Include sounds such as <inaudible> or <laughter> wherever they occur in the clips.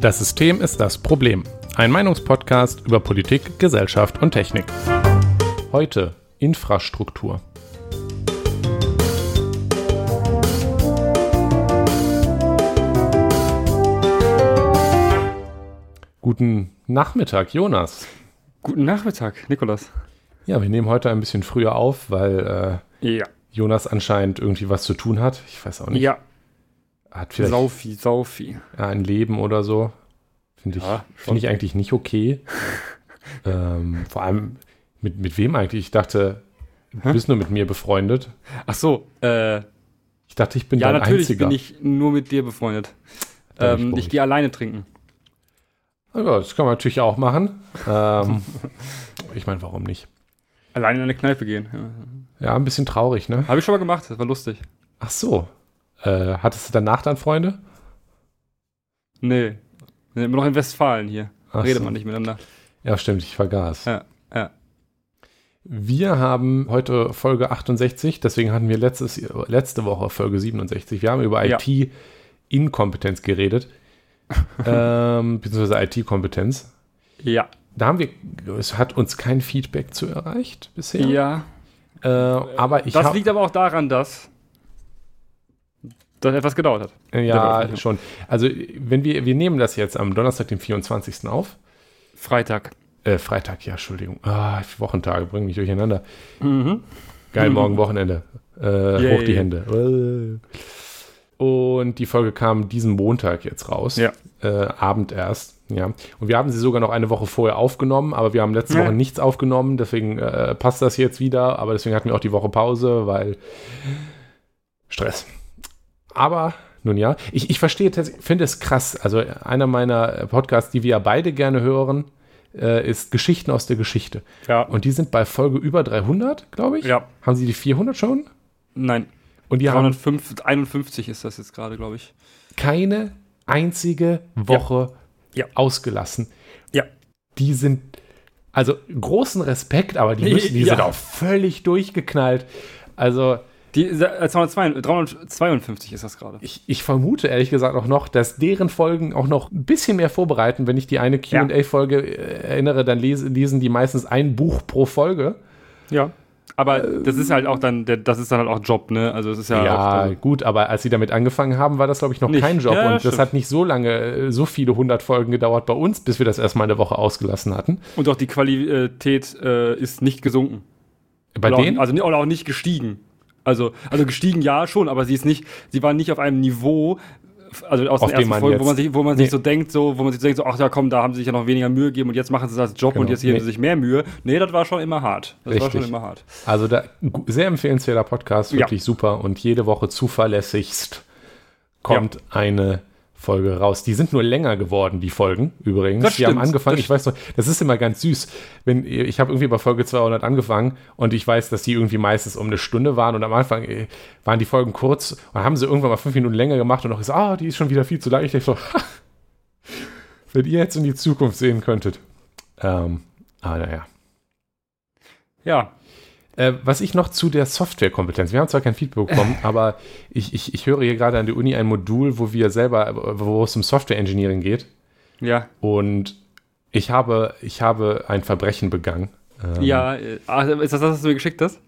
Das System ist das Problem. Ein Meinungspodcast über Politik, Gesellschaft und Technik. Heute Infrastruktur. Guten Nachmittag, Jonas. Guten Nachmittag, Nikolas. Ja, wir nehmen heute ein bisschen früher auf, weil äh, Ja. Jonas anscheinend irgendwie was zu tun hat. Ich weiß auch nicht. Ja, Hat vielleicht Saufi, Saufi. ein Leben oder so. Finde ich, Ja, finde ich eigentlich nicht okay. <laughs> ähm, vor allem mit, mit wem eigentlich? Ich dachte, du bist nur mit mir befreundet. Ach so, äh, Ich dachte, ich bin ja, dein natürlich Einziger. bin ich nur mit dir befreundet. Ich Ähm, beruhigt. ich gehe alleine trinken. Ja, das kann man natürlich auch machen. Ähm, <laughs> ich meine, warum nicht? Alleine in eine Kneipe gehen. Ja. Ja, ein bisschen traurig, ne? Habe ich schon mal gemacht, das war lustig. Ach so. Äh, hattest du danach dann Freunde? Nee, wir sind immer noch in Westfalen hier. Ach Redet so. man nicht miteinander. Ja, stimmt, ich vergaß. Ja, ja. Wir haben heute Folge 68, deswegen hatten wir letztes, letzte Woche Folge 67. Wir haben über Ja. IT-Inkompetenz geredet, <laughs> ähm, beziehungsweise IT-Kompetenz. Ja, Da haben wir, es hat uns kein Feedback zu erreicht bisher. ja. Äh, aber ich das liegt aber auch daran, dass das etwas gedauert hat. ja schon. Also wenn wir, wir nehmen das jetzt am Donnerstag, den 24. auf. Freitag. Äh, Freitag, ja, Entschuldigung. Ah, Wochentage bringen mich durcheinander. Mhm. Geil, Mhm. morgen Wochenende. Äh, hoch die Hände. Äh. Und die Folge kam diesen Montag jetzt raus. Ja. Äh, Abend erst. Ja. Und wir haben sie sogar noch eine Woche vorher aufgenommen, aber wir haben letzte Ja. Woche nichts aufgenommen, deswegen äh, passt das jetzt wieder. Aber deswegen hatten wir auch die Woche Pause, weil Stress. Aber nun ja, ich, ich verstehe, finde es krass. Also einer meiner Podcasts, die wir ja beide gerne hören, äh, ist Geschichten aus der Geschichte. Ja. Und die sind bei Folge über 300, glaube ich. Ja. Haben sie die 400 schon? Nein, Und die haben 351 ist das jetzt gerade, glaube ich. keine einzige Woche Ja. ausgelassen. Ja. Die sind, also großen Respekt, aber die, <laughs> müssen, die Ja. sind auch völlig durchgeknallt. Also Die äh, 202 352 ist das gerade. ich, ich vermute ehrlich gesagt auch noch, dass deren Folgen auch noch ein bisschen mehr vorbereiten. Wenn ich die eine Q&A-Folge äh, erinnere, dann lesen, lesen die meistens ein Buch pro Folge. Ja. Aber das ist halt auch dann, das ist dann halt auch Job, ne? Also es ist ja, Ja, auch, gut, aber als sie damit angefangen haben, war das, glaube ich, noch Nicht. kein Job. Ja, und das stimmt. hat nicht so lange, äh, so viele hundert Folgen gedauert bei uns, bis wir das erstmal eine Woche ausgelassen hatten. und auch die Qualität äh, ist nicht gesunken. Bei oder denen? Auch, also oder auch nicht gestiegen. Also, also gestiegen ja schon, aber sie ist nicht, sie war nicht auf einem Niveau, also aus Auf den ersten Folgen, wo man sich, wo man Nee. sich so denkt, so, wo man sich so denkt, so, ach ja komm, da haben sie sich ja noch weniger Mühe gegeben und jetzt machen sie das als Job Genau. und jetzt geben Nee. sie sich mehr Mühe. Nee, das war schon immer hart. Das war Richtig. schon immer hart. Also da, sehr empfehlenswerter Podcast, Ja. wirklich super. Und jede Woche zuverlässigst kommt eine Folge raus. Die sind nur länger geworden, die Folgen übrigens. Das die haben stimmt, angefangen, das ich weiß noch, das ist immer ganz süß. Wenn, ich habe irgendwie bei Folge 200 angefangen und ich weiß, dass die irgendwie meistens um eine Stunde waren und am Anfang äh, waren die Folgen kurz und haben sie irgendwann mal fünf Minuten länger gemacht und auch gesagt, ah, die ist schon wieder viel zu lang. Ich denke so, <laughs> wenn ihr jetzt in die Zukunft sehen könntet. Ähm, aber naja. Ja. Äh, was ich noch zu der Softwarekompetenz, wir haben zwar kein Feedback bekommen, <laughs> aber ich, ich, ich höre hier gerade an der Uni ein Modul, wo wir selber, wo es um Software Engineering geht Ja. und ich habe, ich habe ein Verbrechen begangen. Ähm, Ja, äh, ah, ist das das, was du mir geschickt hast?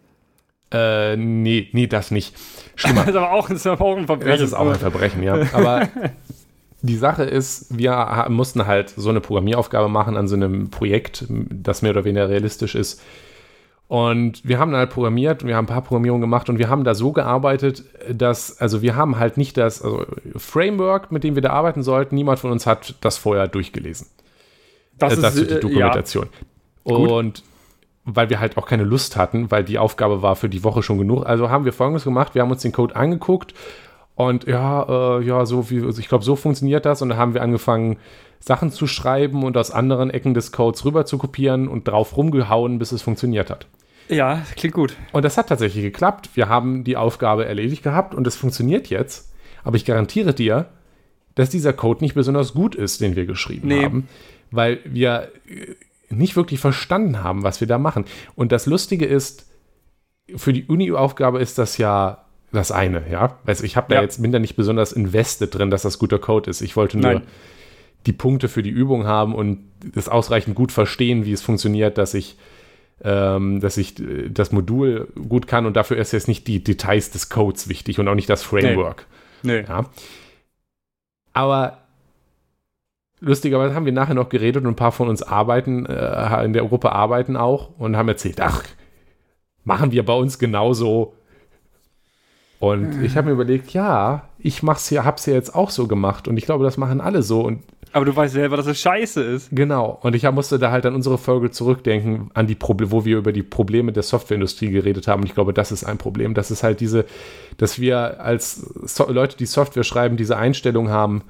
Äh, nee, nee, das nicht. Schlimmer. <laughs> Das ist aber auch, das ist aber auch ein Verbrechen. Das ist auch ein Verbrechen, ja. Aber <laughs> die Sache ist, wir mussten halt so eine Programmieraufgabe machen an so einem Projekt, das mehr oder weniger realistisch ist. Und wir haben dann halt programmiert, wir haben ein paar Programmierungen gemacht und wir haben da so gearbeitet, dass, also wir haben halt nicht das also Framework, mit dem wir da arbeiten sollten. Niemand von uns hat das vorher durchgelesen. das Äh, das ist äh, die Dokumentation. Gut. Und weil wir halt auch keine Lust hatten, weil die Aufgabe war für die Woche schon genug. Also haben wir folgendes gemacht: Wir haben uns den Code angeguckt und ja, äh, ja, so wie, also ich glaube, so funktioniert das. Und dann haben wir angefangen, Sachen zu schreiben und aus anderen Ecken des Codes rüber zu kopieren und drauf rumgehauen, bis es funktioniert hat. Ja, klingt gut. Und das hat tatsächlich geklappt. Wir haben die Aufgabe erledigt gehabt und es funktioniert jetzt. Aber ich garantiere dir, dass dieser Code nicht besonders gut ist, den wir geschrieben Nee. haben, weil wir äh, nicht wirklich verstanden haben, was wir da machen. Und das Lustige ist, für die Uni-Aufgabe ist das ja das eine, ja. Du, ich habe da Ja. jetzt bin da nicht besonders invested drin, dass das guter Code ist. Ich wollte nur Nein. Die Punkte für die Übung haben und das ausreichend gut verstehen, wie es funktioniert, dass ich, ähm, dass ich äh, das Modul gut kann und dafür ist jetzt nicht die Details des Codes wichtig und auch nicht das Framework. Nee. Ja. Aber lustigerweise haben wir nachher noch geredet und ein paar von uns arbeiten, äh, in der Gruppe arbeiten auch und haben erzählt, ach, machen wir bei uns genauso. Und ich habe mir überlegt, ja, ich mach's ja, hab's ja jetzt auch so gemacht und ich glaube, das machen alle so und Aber du weißt selber, dass es scheiße ist. genau. Und ich musste da halt an unsere Folge zurückdenken, an die Probleme, wo wir über die Probleme der Softwareindustrie geredet haben. Und ich glaube, das ist ein Problem. Das ist halt diese, dass wir als so Leute, die Software schreiben, diese Einstellung haben,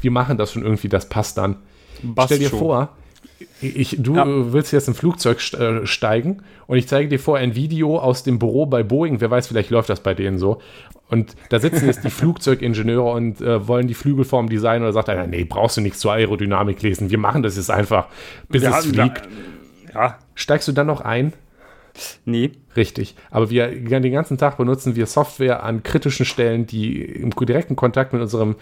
wir machen das schon irgendwie, das passt dann. Passt Stell dir schon. vor, ich, du Ja. willst jetzt ein Flugzeug äh, steigen und ich zeige dir vor ein Video aus dem Büro bei Boeing. Wer weiß, vielleicht läuft das bei denen so. Und da sitzen jetzt die <laughs> Flugzeugingenieure und äh, wollen die Flügelform designen oder sagt einer, nee, brauchst du nichts zur Aerodynamik lesen. Wir machen das jetzt einfach, bis Wir es hatten da- fliegt. Ja, Steigst du dann noch ein? nee. Richtig. Aber wir den ganzen Tag benutzen wir Software an kritischen Stellen, die im direkten Kontakt mit unserem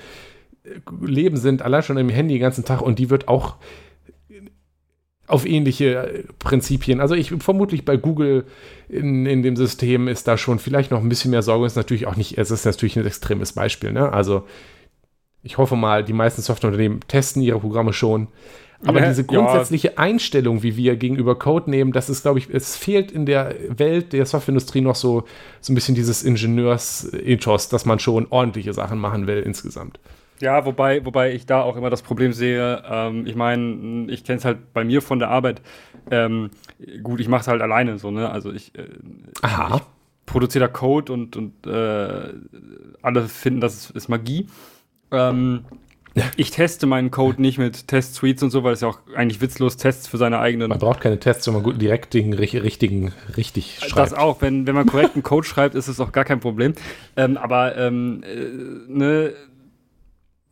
äh, Leben sind, allein schon im Handy den ganzen Tag und die wird auch auf ähnliche äh, Prinzipien. Also ich vermutlich bei Google in, in dem System ist da schon vielleicht noch ein bisschen mehr Sorge. Ist natürlich auch nicht, es ist natürlich ein extremes Beispiel. Ne? Also ich hoffe mal, die meisten Softwareunternehmen testen ihre Programme schon. Aber Ja, diese ja. grundsätzliche Einstellung, wie wir gegenüber Code nehmen, das ist, glaube ich, es fehlt in der Welt der Softwareindustrie noch so, so ein bisschen dieses Ingenieurs-Ethos, dass man schon ordentliche Sachen machen will insgesamt. Ja, wobei, wobei ich da auch immer das Problem sehe, ähm, ich meine, ich kenne es halt bei mir von der Arbeit. Ähm, gut, ich mache es halt alleine so, ne? Also ich, äh, Aha. produziere da Code und, und äh, alle finden, das ist, Magie. Ähm, ich teste meinen Code nicht mit Test-Suites und so, weil es ja auch eigentlich witzlos Tests für seine eigenen Man braucht keine Tests, wenn man gut direkt den ri- richtigen, richtig schreibt. Das auch, wenn, wenn man korrekten Code schreibt, ist es auch gar kein Problem. Ähm, aber ähm, äh, ne,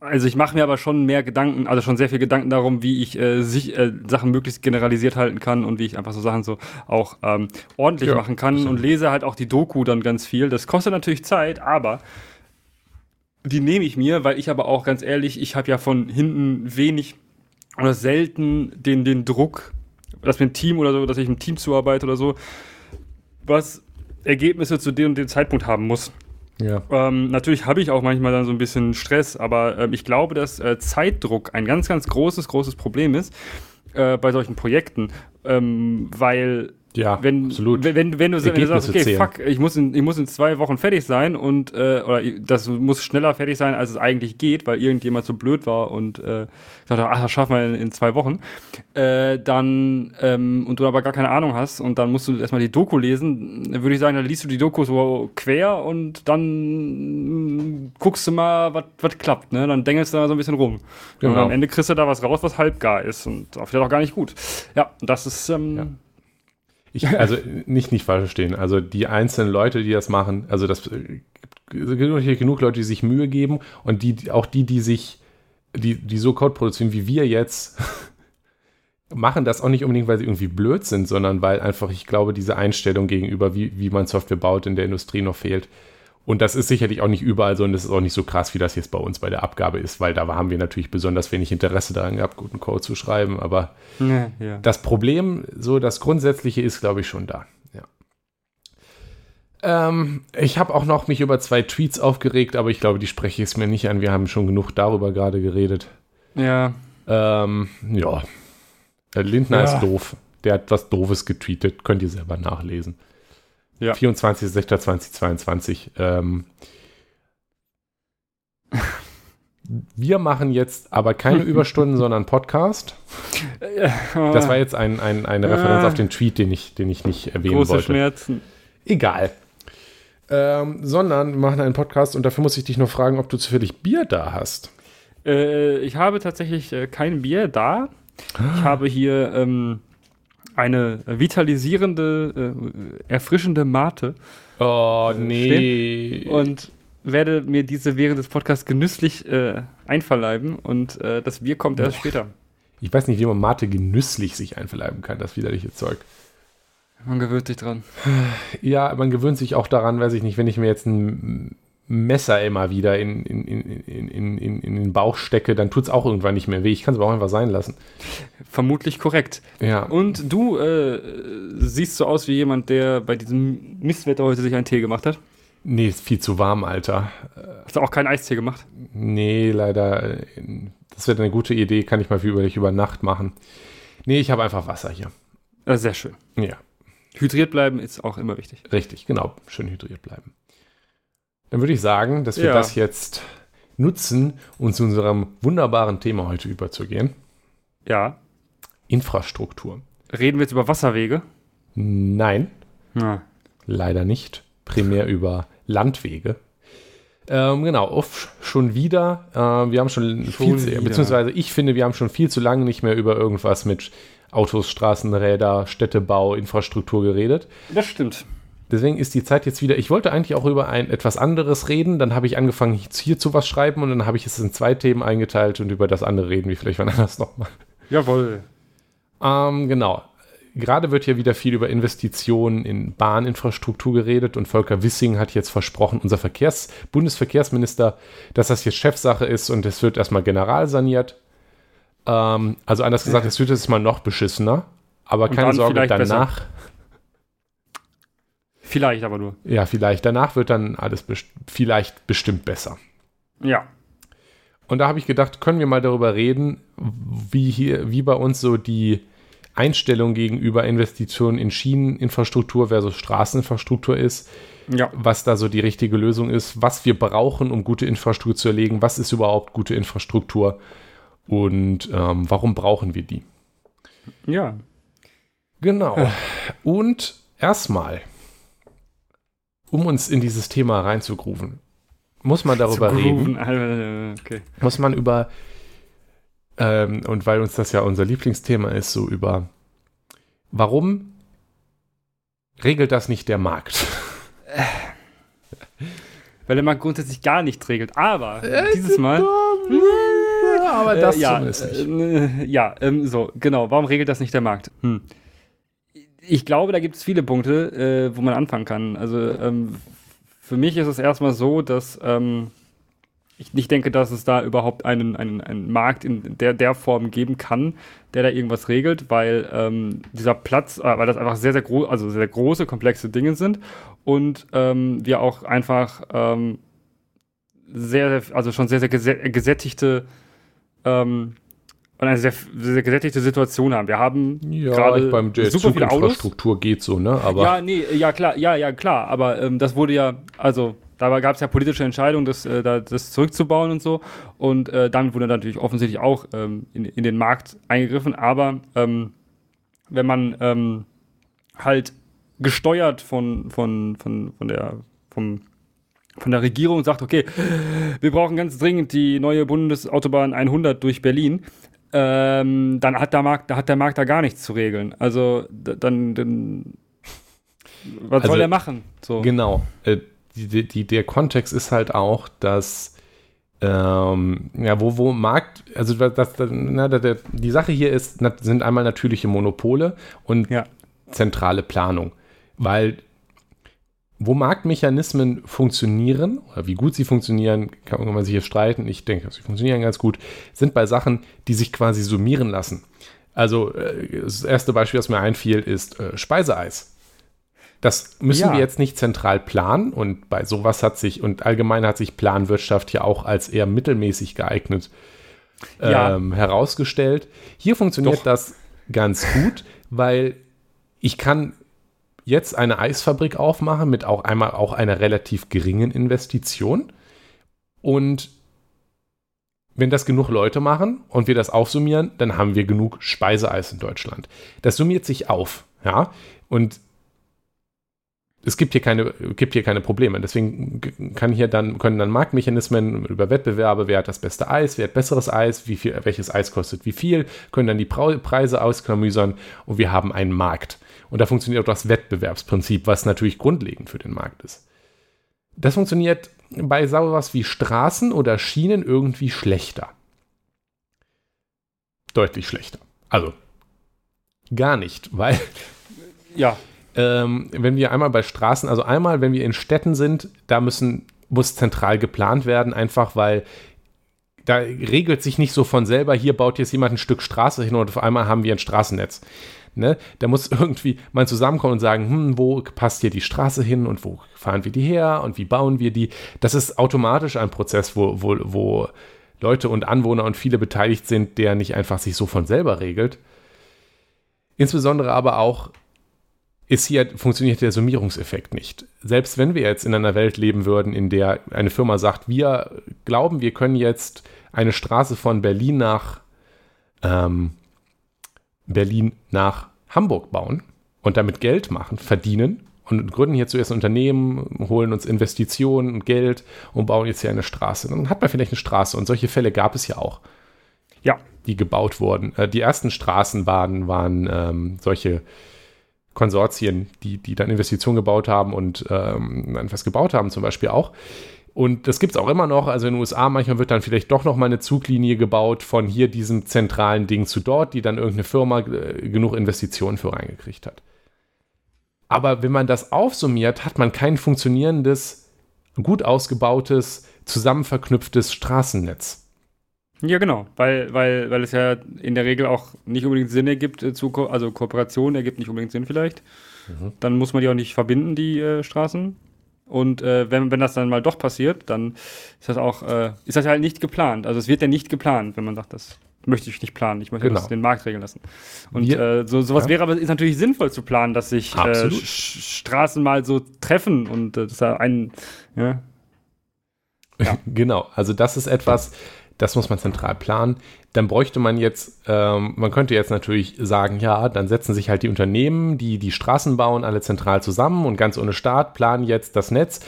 also ich mache mir aber schon mehr Gedanken, also schon sehr viel Gedanken darum, wie ich äh, sich, äh, Sachen möglichst generalisiert halten kann und wie ich einfach so Sachen so auch ähm, ordentlich Ja, machen kann und lese halt auch die Doku dann ganz viel. Das kostet natürlich Zeit, aber die nehme ich mir, weil ich aber auch ganz ehrlich, ich habe ja von hinten wenig oder selten den, den Druck, dass mir ein Team oder so, dass ich im Team zuarbeite oder so, was Ergebnisse zu dem und dem Zeitpunkt haben muss. Ja. Ähm, natürlich habe ich auch manchmal dann so ein bisschen Stress, aber ähm, ich glaube, dass äh, Zeitdruck ein ganz, ganz großes, großes Problem ist äh, bei solchen Projekten, ähm, weil Ja, wenn, absolut. wenn, wenn, wenn, du, wenn du sagst, okay, zählen. fuck, ich muss, in, ich muss in zwei Wochen fertig sein und äh, oder das muss schneller fertig sein, als es eigentlich geht, weil irgendjemand so blöd war und äh, gesagt hat, ach, das schaffen wir in, in zwei Wochen, äh, dann ähm, und du aber gar keine Ahnung hast und dann musst du erstmal die Doku lesen, würde ich sagen, dann liest du die Doku so quer und dann mm, guckst du mal, was klappt, ne? Dann dengelst du da so ein bisschen rum. Und Genau. am Ende kriegst du da was raus, was halbgar ist und vielleicht auch gar nicht gut. Ja, das ist ähm, Ja. Ich, also nicht, nicht falsch verstehen. Also die einzelnen Leute, die das machen, also das äh, gibt genug, genug Leute, die sich Mühe geben und die, auch die, die sich, die, die so Code produzieren wie wir jetzt, <laughs> machen das auch nicht unbedingt, weil sie irgendwie blöd sind, sondern weil einfach, ich glaube, diese Einstellung gegenüber, wie, wie man Software baut, in der Industrie noch fehlt. Und das ist sicherlich auch nicht überall so und das ist auch nicht so krass, wie das jetzt bei uns bei der Abgabe ist, weil da haben wir natürlich besonders wenig Interesse daran gehabt, guten Code zu schreiben, aber ja, ja. das Problem, so das Grundsätzliche ist, glaube ich, schon da. Ja. Ähm, ich habe auch noch mich über zwei Tweets aufgeregt, aber ich glaube, die spreche ich es mir nicht an. Wir haben schon genug darüber gerade geredet. ja. Ähm, ja. Äh, Lindner ist doof. Der hat was Doofes getweetet. Könnt ihr selber nachlesen. Ja. 24.06.2022. Ähm, wir machen jetzt aber keine <laughs> Überstunden, sondern Podcast. Das war jetzt ein, ein, eine Referenz Ah. auf den Tweet, den ich, den ich nicht erwähnen große wollte. Schmerzen. Egal. Ähm, sondern wir machen einen Podcast und dafür muss ich dich noch fragen, ob du zufällig Bier da hast. Äh, ich habe tatsächlich äh, kein Bier da. Ich habe hier ähm, eine vitalisierende, äh, erfrischende Mate Oh, nee. und werde mir diese während des Podcasts genüsslich äh, einverleiben und äh, das Bier kommt erst später. Ich weiß nicht, wie man Mate genüsslich sich einverleiben kann, das widerliche Zeug. Man gewöhnt sich dran. Ja, man gewöhnt sich auch daran, weiß ich nicht, wenn ich mir jetzt ein Messer immer wieder in, in, in, in, in, in den Bauch stecke, dann tut es auch irgendwann nicht mehr weh. Ich kann es aber auch einfach sein lassen. Vermutlich korrekt. Ja. Und du äh, siehst so aus wie jemand, der bei diesem Mistwetter heute sich einen Tee gemacht hat. Nee, ist viel zu warm, Alter. Hast du auch keinen Eistee gemacht? Nee, leider. äh, Das wäre eine gute Idee, kann ich mal für über, über Nacht machen. Nee, ich habe einfach Wasser hier. Äh, sehr schön. Ja, Hydriert bleiben ist auch immer wichtig. richtig, genau. Schön hydriert bleiben. Dann würde ich sagen, dass wir Ja. das jetzt nutzen, um zu unserem wunderbaren Thema heute überzugehen. Ja. Infrastruktur. Reden wir jetzt über Wasserwege? Nein, Ja. leider nicht. Primär über Landwege. Ähm, genau, uff, schon wieder. Äh, wir haben schon, viel zu, wieder. beziehungsweise ich finde, wir haben schon viel zu lange nicht mehr über irgendwas mit Autos, Straßen, Räder, Städtebau, Infrastruktur geredet. Das stimmt. Deswegen ist die Zeit jetzt wieder. Ich wollte eigentlich auch über ein etwas anderes reden. Dann habe ich angefangen, hierzu was schreiben und dann habe ich es in zwei Themen eingeteilt und über das andere reden, wie vielleicht wann anders nochmal. Jawohl. Ähm, genau. Gerade wird hier wieder viel über Investitionen in Bahninfrastruktur geredet und Volker Wissing hat jetzt versprochen, unser Verkehrs Bundesverkehrsminister, dass das jetzt Chefsache ist und es wird erstmal general saniert. Ähm, also anders gesagt, es wird jetzt mal noch beschissener. Aber Und keine Sorge, vielleicht besser. Vielleicht aber nur. ja, vielleicht, danach wird dann alles best vielleicht bestimmt besser. Ja. Und da habe ich gedacht, können wir mal darüber reden, wie hier, wie bei uns so die Einstellung gegenüber Investitionen in Schieneninfrastruktur versus Straßeninfrastruktur ist, Ja. was da so die richtige Lösung ist, was wir brauchen, um gute Infrastruktur zu erlegen, was ist überhaupt gute Infrastruktur und ähm, warum brauchen wir die? Ja. Genau. Und erstmal, um uns in dieses Thema reinzugrooven, muss man darüber reden. äh, Okay. muss man über, ähm, und weil uns das ja unser Lieblingsthema ist, so über, warum regelt das nicht der Markt? <laughs> Weil der Markt grundsätzlich gar nicht regelt. Aber dieses Mal. aber Äh, das ja, zumindest nicht. äh, ja, ähm, so, genau. Warum regelt das nicht der Markt? Hm. Ich glaube, da gibt es viele Punkte, äh, wo man anfangen kann. Also ähm, für mich ist es erstmal so, dass ähm, ich nicht denke, dass es da überhaupt einen, einen, einen Markt in der, der Form geben kann, der da irgendwas regelt, weil ähm, dieser Platz, äh, weil das einfach sehr, sehr groß, also sehr große, komplexe Dinge sind und ähm, wir auch einfach ähm, sehr, also schon sehr, sehr gesä- gesättigte ähm, und eine sehr, sehr gesättigte Situation haben. Wir haben Ja, gerade beim der super viele Autos. Zuginfrastruktur geht so, ne? Aber Ja, nee, ja klar, ja, ja, klar, aber ähm, das wurde ja, also dabei gab es ja politische Entscheidungen, das, äh, da, das zurückzubauen und so. Und äh, damit wurde natürlich offensichtlich auch ähm, in, in den Markt eingegriffen. Aber ähm, wenn man ähm, halt gesteuert von, von, von, von der vom, von der Regierung sagt, okay, wir brauchen ganz dringend die neue Bundesautobahn 100 durch Berlin, ähm, dann hat der Markt, da hat der Markt da gar nichts zu regeln. Also dann, dann was Also, soll er machen? So. Genau. Äh, die, die, der Kontext ist halt auch, dass ähm, ja, wo, wo Markt, also das, das, na, der, die Sache hier ist, sind einmal natürliche Monopole und Ja. zentrale Planung. Weil wo Marktmechanismen funktionieren, oder wie gut sie funktionieren, kann man sich hier streiten. Ich denke, sie funktionieren ganz gut, sind bei Sachen, die sich quasi summieren lassen. Also äh, das erste Beispiel, das mir einfiel, ist äh, Speiseeis. Das müssen Ja. wir jetzt nicht zentral planen und bei sowas hat sich, und allgemein hat sich Planwirtschaft ja auch als eher mittelmäßig geeignet Ja. ähm, herausgestellt. Hier funktioniert Doch. das ganz gut, weil ich kann jetzt eine Eisfabrik aufmachen mit auch einmal auch einer relativ geringen Investition und wenn das genug Leute machen und wir das aufsummieren, dann haben wir genug Speiseeis in Deutschland. Das summiert sich auf, ja, und es gibt hier keine, gibt hier keine Probleme. Deswegen kann hier dann, können dann Marktmechanismen über Wettbewerbe, wer hat das beste Eis, wer hat besseres Eis, wie viel, welches Eis kostet wie viel, können dann die Preise ausklamüsern und wir haben einen Markt. Und da funktioniert auch das Wettbewerbsprinzip, was natürlich grundlegend für den Markt ist. Das funktioniert bei sowas wie Straßen oder Schienen irgendwie schlechter. Deutlich schlechter. Also gar nicht, weil <laughs> Ja, ähm, wenn wir einmal bei Straßen, also einmal, wenn wir in Städten sind, da müssen muss zentral geplant werden, einfach weil da regelt sich nicht so von selber, hier baut jetzt jemand ein Stück Straße hin und auf einmal haben wir ein Straßennetz. Ne? Da muss <laughs> irgendwie mal zusammenkommen und sagen, hm, wo passt hier die Straße hin und wo fahren wir die her und wie bauen wir die. Das ist automatisch ein Prozess, wo, wo, wo Leute und Anwohner und viele beteiligt sind, der nicht einfach sich so von selber regelt. Insbesondere aber auch ist hier, funktioniert der Summierungseffekt nicht. Selbst wenn wir jetzt in einer Welt leben würden, in der eine Firma sagt, wir glauben, wir können jetzt eine Straße von Berlin nach ähm, Berlin nach Hamburg bauen und damit Geld machen, verdienen und gründen hier zuerst ein Unternehmen, holen uns Investitionen und Geld und bauen jetzt hier eine Straße. Dann hat man vielleicht eine Straße und solche Fälle gab es ja auch. Ja. Die gebaut wurden. Äh, die ersten Straßenbahnen waren ähm, solche Konsortien, die, die dann Investitionen gebaut haben und ähm, etwas gebaut haben, zum Beispiel auch. Und das gibt es auch immer noch. Also in den USA manchmal wird dann vielleicht doch noch mal eine Zuglinie gebaut von hier diesem zentralen Ding zu dort, die dann irgendeine Firma äh, genug Investitionen für reingekriegt hat. Aber wenn man das aufsummiert, hat man kein funktionierendes, gut ausgebautes, zusammenverknüpftes Straßennetz. Ja, genau, weil, weil, weil es ja in der Regel auch nicht unbedingt Sinn ergibt, äh, zu Ko also Kooperation ergibt nicht unbedingt Sinn vielleicht. Mhm. Dann muss man die auch nicht verbinden, die äh, Straßen. Und äh, wenn, wenn das dann mal doch passiert, dann ist das auch, äh, ist das halt nicht geplant. Also es wird ja nicht geplant, wenn man sagt, das möchte ich nicht planen. Ich möchte genau. das den Markt regeln lassen. Und Wir, äh, so, sowas ja. wäre aber ist natürlich sinnvoll zu planen, dass sich äh, Straßen mal so treffen und äh, das ein, ja. <laughs> ja. genau, also das ist etwas, das muss man zentral planen. Dann bräuchte man jetzt, ähm, man könnte jetzt natürlich sagen, ja, dann setzen sich halt die Unternehmen, die die Straßen bauen, alle zentral zusammen und ganz ohne Staat planen jetzt das Netz.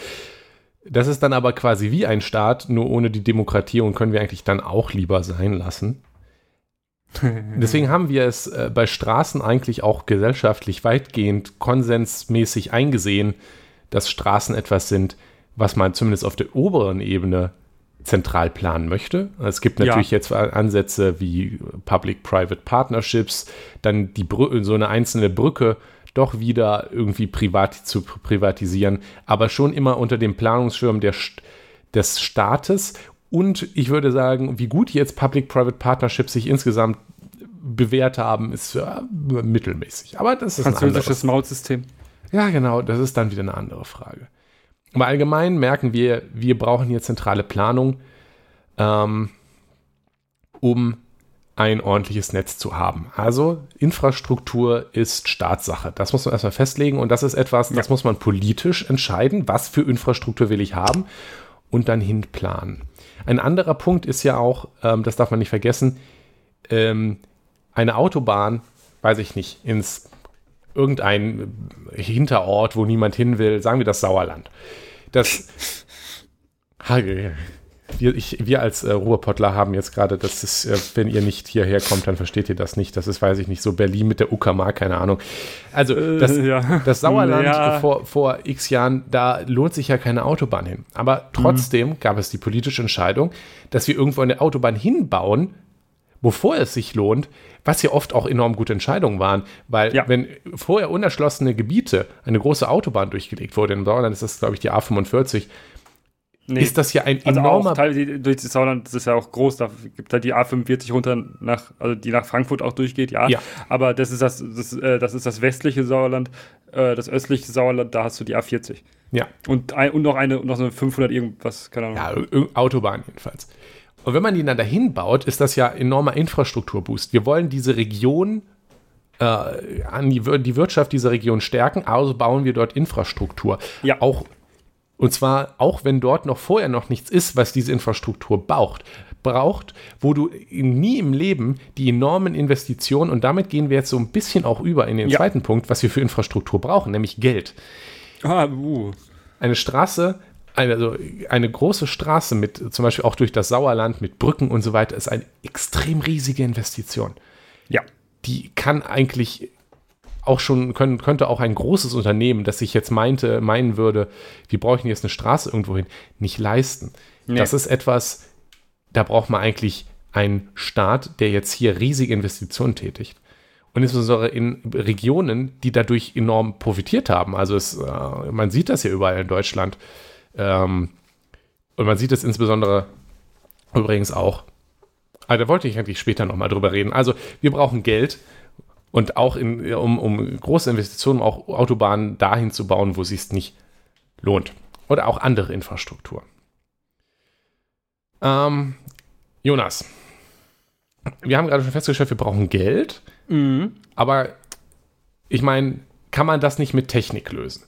Das ist dann aber quasi wie ein Staat, nur ohne die Demokratie und können wir eigentlich dann auch lieber sein lassen. <laughs> Deswegen haben wir es äh, bei Straßen eigentlich auch gesellschaftlich weitgehend konsensmäßig eingesehen, dass Straßen etwas sind, was man zumindest auf der oberen Ebene zentral planen möchte. Es gibt natürlich ja. jetzt Ansätze wie Public-Private Partnerships, dann die Brü so eine einzelne Brücke doch wieder irgendwie privat zu privatisieren, aber schon immer unter dem Planungsschirm der, des Staates. Und ich würde sagen, wie gut jetzt Public-Private Partnerships sich insgesamt bewährt haben, ist ja, mittelmäßig. Aber das ist französisches Mautsystem. Ja, genau, das ist dann wieder eine andere Frage. Aber allgemein merken wir, wir brauchen hier zentrale Planung, ähm, um ein ordentliches Netz zu haben. Also Infrastruktur ist Staatssache. Das muss man erstmal festlegen und das ist etwas, ja. das muss man politisch entscheiden, was für Infrastruktur will ich haben und dann hinplanen. Ein anderer Punkt ist ja auch, ähm, das darf man nicht vergessen, ähm, eine Autobahn, weiß ich nicht, ins irgendein Hinterort, wo niemand hin will, sagen wir das Sauerland. Das. Wir, ich, wir als äh, Ruhrpottler haben jetzt gerade, das ist, äh, wenn ihr nicht hierher kommt, dann versteht ihr das nicht. Das ist, weiß ich nicht, so Berlin mit der Uckermark, keine Ahnung. Also das, äh, ja. das Sauerland ja. vor, vor x Jahren, da lohnt sich ja keine Autobahn hin. Aber trotzdem mhm. gab es die politische Entscheidung, dass wir irgendwo eine Autobahn hinbauen, bevor es sich lohnt, was ja oft auch enorm gute Entscheidungen waren, weil ja. wenn vorher unerschlossene Gebiete eine große Autobahn durchgelegt wurde, in Sauerland ist das, glaube ich, die A45, Nee. ist das ja ein also enormer. Auch teilweise durch das Sauerland das ist ja auch groß. Da gibt halt die A45 runter nach, also die nach Frankfurt auch durchgeht, ja. ja. Aber das ist das, das, äh, das ist das westliche Sauerland, äh, das östliche Sauerland, da hast du die A40. Ja. Und, ein, und noch eine, noch so eine 500 irgendwas, keine Ahnung. Ja, Autobahn jedenfalls. Und wenn man die dann dahin baut, ist das ja enormer Infrastrukturboost. Wir wollen diese Region äh, an die, die Wirtschaft dieser Region stärken, also bauen wir dort Infrastruktur. Ja. Auch, und zwar auch wenn dort noch vorher noch nichts ist, was diese Infrastruktur braucht braucht, wo du nie im Leben die enormen Investitionen, und damit gehen wir jetzt so ein bisschen auch über in den ja. zweiten Punkt, was wir für Infrastruktur brauchen, nämlich Geld. Ah, uh. Eine Straße eine, also eine große Straße mit, zum Beispiel auch durch das Sauerland mit Brücken und so weiter, ist eine extrem riesige Investition. Ja. Die kann eigentlich auch schon, können, könnte auch ein großes Unternehmen, das sich jetzt meinte, meinen würde, wir brauchen jetzt eine Straße irgendwo hin, nicht leisten. Nee. Das ist etwas, da braucht man eigentlich einen Staat, der jetzt hier riesige Investitionen tätigt. Und insbesondere in Regionen, die dadurch enorm profitiert haben. Also es, äh, man sieht das ja überall in Deutschland ähm, Und man sieht es insbesondere übrigens auch. Aber da wollte ich eigentlich später nochmal drüber reden. Also, wir brauchen Geld und auch in, um, um große Investitionen, auch Autobahnen dahin zu bauen, wo es sich nicht lohnt. Oder auch andere Infrastruktur. Ähm, Jonas, wir haben gerade schon festgestellt, wir brauchen Geld. Mhm. Aber ich meine, kann man das nicht mit Technik lösen?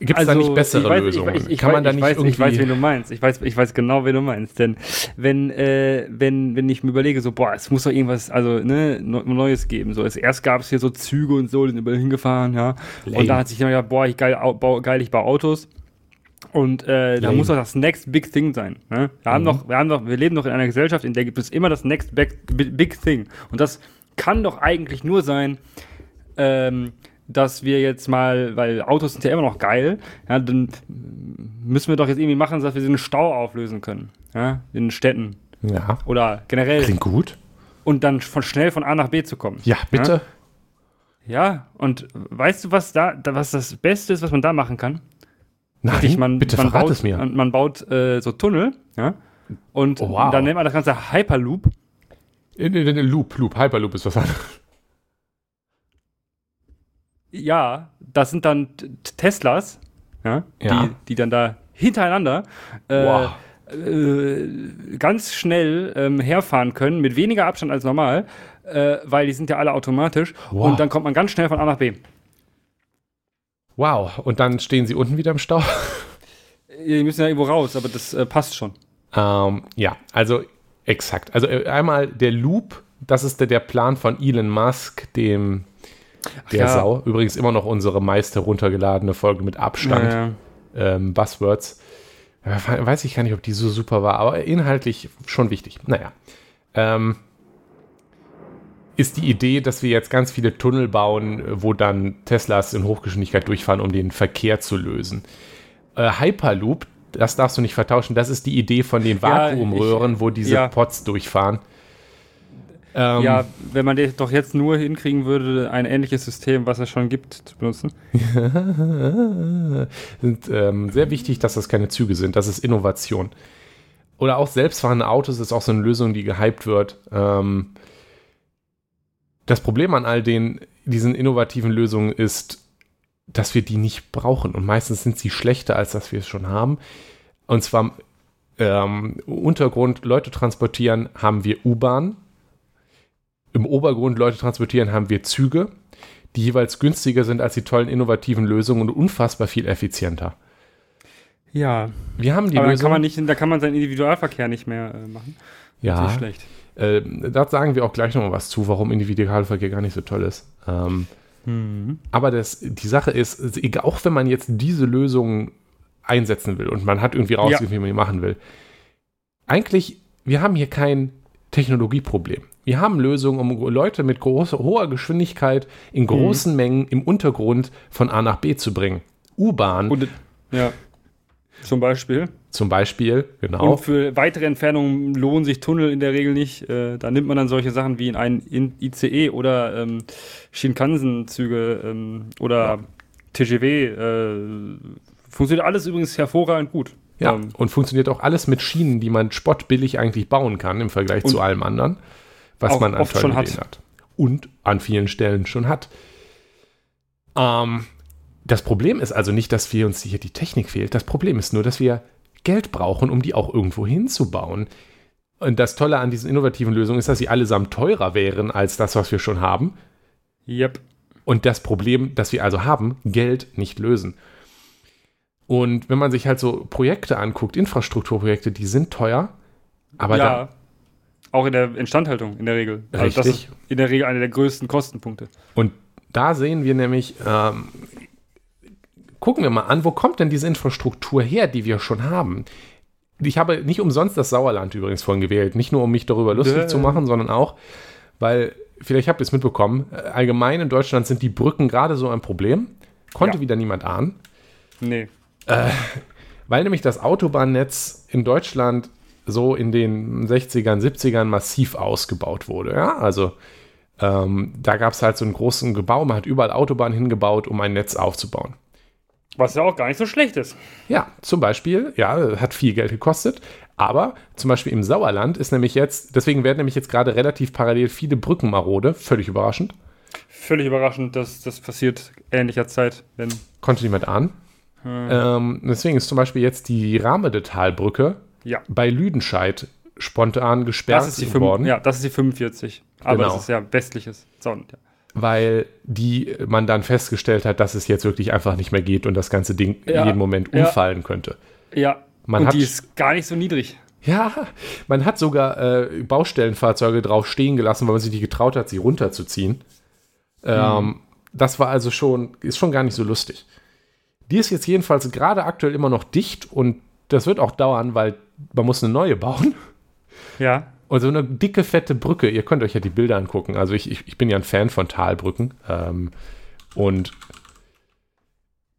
Gibt es da nicht bessere weiß, Lösungen? Ich, ich, kann man da ich nicht weiß, irgendwie... ich weiß, wen du meinst. Ich weiß, ich weiß genau, wen du meinst. Denn wenn, äh, wenn, wenn ich mir überlege, so, boah, es muss doch irgendwas, also, ne, Neues geben. So, erst gab es hier so Züge und so, die sind überall hingefahren, ja. Lame. Und da hat sich jemand gedacht, boah, ich geil, au- bau, geil, ich baue Autos. Und äh, da muss doch das Next Big Thing sein. Ne? Wir, haben Mhm. doch, wir, haben doch, wir leben doch in einer Gesellschaft, in der gibt es immer das Next Big, Big Thing. Und das kann doch eigentlich nur sein, ähm, dass wir jetzt mal, weil Autos sind ja immer noch geil, ja, dann müssen wir doch jetzt irgendwie machen, dass wir den Stau auflösen können. Ja, in Städten Ja, oder generell. klingt gut. Und dann von schnell von A nach B zu kommen. Ja, bitte. Ja, und weißt du, was da, was das Beste ist, was man da machen kann? Nein, Richtig, man, bitte man baut, es mir. Man, man baut äh, so Tunnel, ja. Und Oh, wow. dann nennt man das Ganze Hyperloop. In, in, in Loop, Loop, Hyperloop ist was anderes. Ja, das sind dann Teslas, ja, Ja. Die, die dann da hintereinander äh, Wow. äh, ganz schnell ähm, herfahren können, mit weniger Abstand als normal, äh, weil die sind ja alle automatisch. Wow. Und dann kommt man ganz schnell von A nach B. Wow, und dann stehen sie unten wieder im Stau. Die müssen ja irgendwo raus, aber das äh, passt schon. Ähm, ja, also exakt. Also äh, einmal der Loop, das ist der, der Plan von Elon Musk, dem der ja. Sau. Übrigens immer noch unsere meist heruntergeladene Folge mit Abstand. Ja. Ähm, Buzzwords. Äh, Weiß ich gar nicht, ob die so super war, aber inhaltlich schon wichtig. Naja. Ähm, ist die Idee, dass wir jetzt ganz viele Tunnel bauen, wo dann Teslas in Hochgeschwindigkeit durchfahren, um den Verkehr zu lösen. Äh, Hyperloop, das darfst du nicht vertauschen, das ist die Idee von den Ja, Vakuumröhren, wo diese ja. Pots durchfahren. Ähm, ja, wenn man das doch jetzt nur hinkriegen würde, ein ähnliches System, was es schon gibt, zu benutzen. <laughs> sind ähm, sehr wichtig, dass das keine Züge sind. Das ist Innovation. Oder auch selbstfahrende Autos ist auch so eine Lösung, die gehypt wird. Ähm, das Problem an all den, diesen innovativen Lösungen ist, dass wir die nicht brauchen. Und meistens sind sie schlechter, als dass wir es schon haben. Und zwar ähm, Untergrund Leute transportieren haben wir U-Bahn. Im Obergrund Leute transportieren haben wir Züge, die jeweils günstiger sind als die tollen innovativen Lösungen und unfassbar viel effizienter. Ja, Wir haben die aber Lösung. kann man nicht, da kann man seinen Individualverkehr nicht mehr äh, machen. ja, Nicht schlecht. äh, da sagen wir auch gleich noch mal was zu, warum Individualverkehr gar nicht so toll ist. Ähm, Mhm. aber das, die Sache ist, auch wenn man jetzt diese Lösung einsetzen will und man hat irgendwie rausgefunden, wie man die machen will, eigentlich, wir haben hier kein Technologieproblem. Wir haben Lösungen, um Leute mit großer, hoher Geschwindigkeit in großen Mengen im Untergrund von A nach B zu bringen. U-Bahn ja, zum Beispiel. zum Beispiel, genau. Und für weitere Entfernungen lohnen sich Tunnel in der Regel nicht. Äh, da nimmt man dann solche Sachen wie in einen in ICE oder ähm, Shinkansen-Züge ähm, oder TGW. Äh, funktioniert alles übrigens hervorragend gut. Ja, Ähm, und funktioniert auch alles mit Schienen, die man spottbillig eigentlich bauen kann im Vergleich zu allem anderen, was auch man an oft tollen schon hat. Ideen hat. Und an vielen Stellen schon hat. Ähm, das Problem ist also nicht, dass wir uns hier die Technik fehlt. Das Problem ist nur, dass wir Geld brauchen, um die auch irgendwo hinzubauen. Und das Tolle an diesen innovativen Lösungen ist, dass sie allesamt teurer wären als das, was wir schon haben. yep. Und das Problem, das wir also haben, Geld nicht lösen. Und wenn man sich halt so Projekte anguckt, Infrastrukturprojekte, die sind teuer, aber ja. Auch in der Instandhaltung in der Regel. das Richtig. ist in der Regel einer der größten Kostenpunkte. und da sehen wir nämlich, ähm, gucken wir mal an, wo kommt denn diese Infrastruktur her, die wir schon haben? Ich habe nicht umsonst das Sauerland übrigens vorhin gewählt, nicht nur um mich darüber lustig Dö. zu machen, sondern auch, weil, vielleicht habt ihr es mitbekommen, äh, allgemein in Deutschland sind die Brücken gerade so ein Problem. Konnte Ja. wieder niemand ahnen. Nee. Weil nämlich das Autobahnnetz in Deutschland so in den 60ern, 70ern massiv ausgebaut wurde. Ja, also ähm, da gab es halt so einen großen Gebau, man hat überall Autobahnen hingebaut, um ein Netz aufzubauen. Was ja auch gar nicht so schlecht ist. Ja, zum Beispiel, ja, hat viel Geld gekostet. Aber zum Beispiel im Sauerland ist nämlich jetzt, deswegen werden nämlich jetzt gerade relativ parallel viele Brücken marode, völlig überraschend. Völlig überraschend, dass das passiert ähnlicher Zeit, wenn. Konnte niemand ahnen. Hm. Ähm, deswegen ist zum Beispiel jetzt die Rahmedetalbrücke ja. bei Lüdenscheid spontan gesperrt das ist die worden. Ja, das ist die 45. Aber Genau. das ist ja westliches Sonnen. Ja. weil die man dann festgestellt hat, dass es jetzt wirklich einfach nicht mehr geht und das ganze Ding Ja. jeden Moment Ja. umfallen könnte. ja. Man und hat- die ist gar nicht so niedrig. Ja, man hat sogar äh, Baustellenfahrzeuge drauf stehen gelassen, weil man sich nicht getraut hat, sie runterzuziehen. Ähm, Das war also schon, ist schon gar nicht so lustig. Die ist jetzt jedenfalls gerade aktuell immer noch dicht und das wird auch dauern, weil man muss eine neue bauen. Ja. Und so eine dicke, fette Brücke, ihr könnt euch ja die Bilder angucken. Also ich, ich, ich bin ja ein Fan von Talbrücken. Ähm, und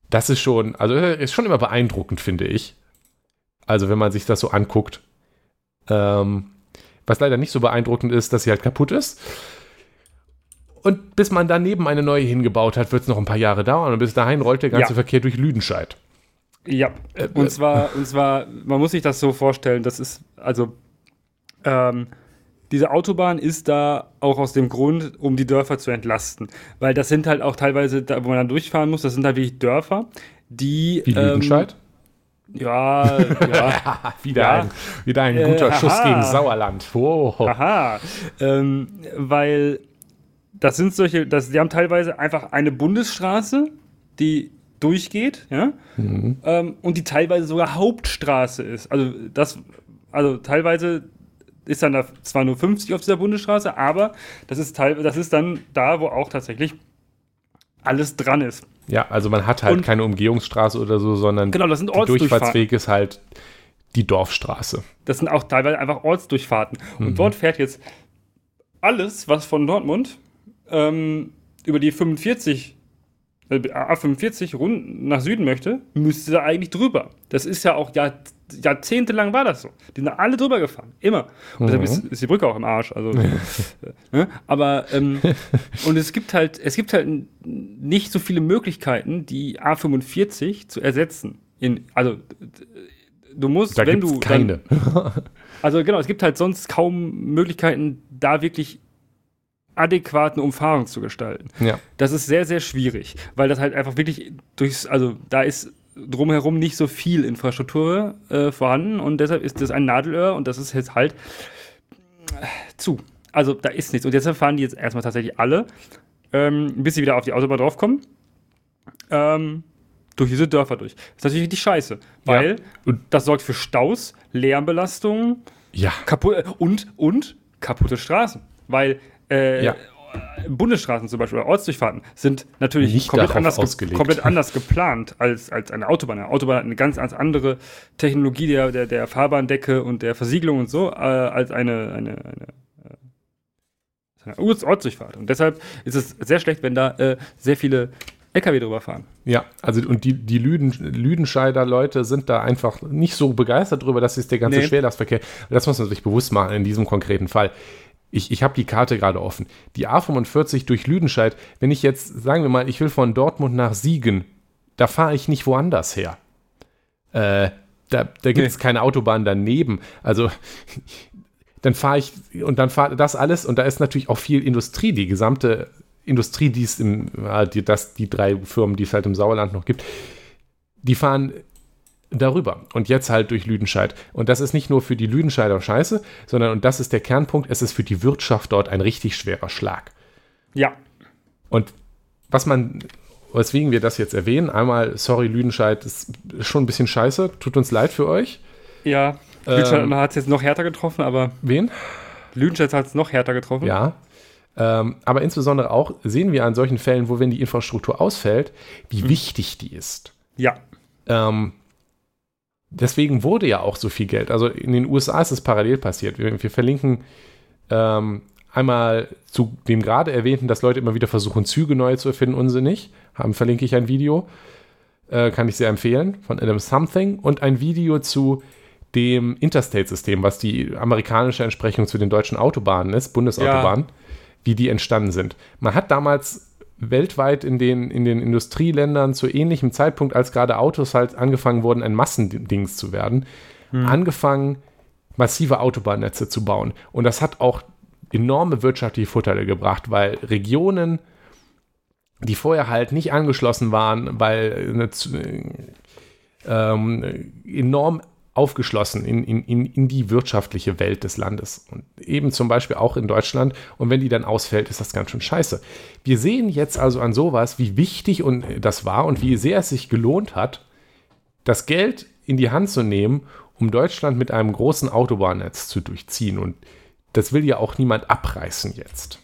das ist schon, also äh, ist schon immer beeindruckend, finde ich. Also wenn man sich das so anguckt. Ähm, was leider nicht so beeindruckend ist, dass sie halt kaputt ist. Und bis man daneben eine neue hingebaut hat, wird es noch ein paar Jahre dauern. Und bis dahin rollt der ganze Ja. Verkehr durch Lüdenscheid. Ja. Äh, Und zwar, und zwar, man muss sich das so vorstellen, das ist, also, ähm, diese Autobahn ist da auch aus dem Grund, um die Dörfer zu entlasten. Weil das sind halt auch teilweise, da, wo man dann durchfahren muss, das sind halt wirklich Dörfer, die. Wie Lüdenscheid. Ähm, ja, <laughs> ja. wieder, ja. ein, wieder ein Äh, guter Schuss aha. gegen Sauerland. Oh. Aha. Ähm, weil das sind solche, das, die haben teilweise einfach eine Bundesstraße, die durchgeht, ja, ähm, und die teilweise sogar Hauptstraße ist. Also das, also teilweise ist dann da zwar nur 50 auf dieser Bundesstraße, aber das ist teil, das ist dann da, wo auch tatsächlich alles dran ist. Ja, also man hat halt Und- keine Umgehungsstraße oder so, sondern Genau, das sind Ortsdurchfahrten. Durchfahrtsweg ist halt die Dorfstraße. Das sind auch teilweise einfach Ortsdurchfahrten. Mhm. Und dort fährt jetzt alles, was von Dortmund ähm, über die 45, äh, A45 rund nach Süden möchte, müsste da eigentlich drüber. Das ist ja auch Jahr, jahrzehntelang war das so. Die sind alle drüber gefahren. Immer. Und deshalb ist, ist die Brücke auch im Arsch. Also, <laughs> äh, ne? Aber ähm, <laughs> und es gibt halt, es gibt halt nicht so viele Möglichkeiten, die A45 zu ersetzen. In, also du musst, Da wenn du keine. Dann, <laughs> also genau, es gibt halt sonst kaum Möglichkeiten, da wirklich adäquaten Umfahrung zu gestalten. ja. Das ist sehr, sehr schwierig, weil das halt einfach wirklich durchs, also da ist drumherum nicht so viel Infrastruktur äh, vorhanden und deshalb ist das ein Nadelöhr und das ist jetzt halt äh, zu. Also da ist nichts. Und deshalb fahren die jetzt erstmal tatsächlich alle, ähm, bis sie wieder auf die Autobahn draufkommen, ähm, durch diese Dörfer durch. Das ist natürlich richtig scheiße, weil Und- das sorgt für Staus, Lärmbelastung, Ja. kaputt und und kaputte Straßen, weil äh, Ja. Bundesstraßen zum Beispiel oder Ortsdurchfahrten sind natürlich Nicht komplett anders, komplett anders geplant als, als eine Autobahn. Eine Autobahn hat eine ganz, ganz andere Technologie der, der, der Fahrbahndecke und der Versiegelung und so äh, als eine, eine, eine, äh, eine Orts- Ortsdurchfahrt. Und deshalb ist es sehr schlecht, wenn da äh, sehr viele LKW drüber fahren. Ja, also und die, die Lüden, Lüdenscheider Leute sind da einfach nicht so begeistert drüber, dass ist der ganze Nee. Schwerlastverkehr. Das muss man sich bewusst machen in diesem konkreten Fall. Ich, ich habe die Karte gerade offen. Die A45 durch Lüdenscheid, wenn ich jetzt, sagen wir mal, ich will von Dortmund nach Siegen, da fahre ich nicht woanders her. Äh, da da gibt es keine Autobahn daneben. Also <laughs> dann fahre ich und dann fahre das alles und da ist natürlich auch viel Industrie, die gesamte Industrie, die es im, ja, die, das, die drei Firmen, die es halt im Sauerland noch gibt, die fahren darüber und jetzt halt durch Lüdenscheid. Und das ist nicht nur für die Lüdenscheider scheiße, sondern, und das ist der Kernpunkt, es ist für die Wirtschaft dort ein richtig schwerer Schlag. Ja, Und was man, weswegen wir das jetzt erwähnen, einmal, sorry, Lüdenscheid ist schon ein bisschen scheiße, tut uns leid für euch. ja. Ähm. Lüdenscheid hat es jetzt noch härter getroffen, aber Wen? Lüdenscheid hat es noch härter getroffen. Ja. Ähm, aber insbesondere auch sehen wir an solchen Fällen, wo wenn die Infrastruktur ausfällt, wie wichtig die ist. Ja. Ähm, deswegen wurde ja auch so viel Geld. Also in den USA ist es parallel passiert. Wir, wir verlinken ähm, einmal zu dem gerade erwähnten, dass Leute immer wieder versuchen, Züge neu zu erfinden, unsinnig. Haben, verlinke ich ein Video. Äh, kann ich sehr empfehlen. Von Adam Something. Und ein Video zu dem Interstate-System, was die amerikanische Entsprechung zu den deutschen Autobahnen ist, Bundesautobahnen, wie die entstanden sind. Man hat damals weltweit in den, in den Industrieländern zu ähnlichem Zeitpunkt, als gerade Autos halt angefangen wurden, ein Massendings zu werden, hm. angefangen, massive Autobahnnetze zu bauen. Und das hat auch enorme wirtschaftliche Vorteile gebracht, weil Regionen, die vorher halt nicht angeschlossen waren, weil eine, ähm, enorm aufgeschlossen in, in, in die wirtschaftliche Welt des Landes. Und eben zum Beispiel auch in Deutschland. Und wenn die dann ausfällt, ist das ganz schön scheiße. Wir sehen jetzt also an sowas, wie wichtig und das war und wie sehr es sich gelohnt hat, das Geld in die Hand zu nehmen, um Deutschland mit einem großen Autobahnnetz zu durchziehen. Und das will ja auch niemand abreißen jetzt.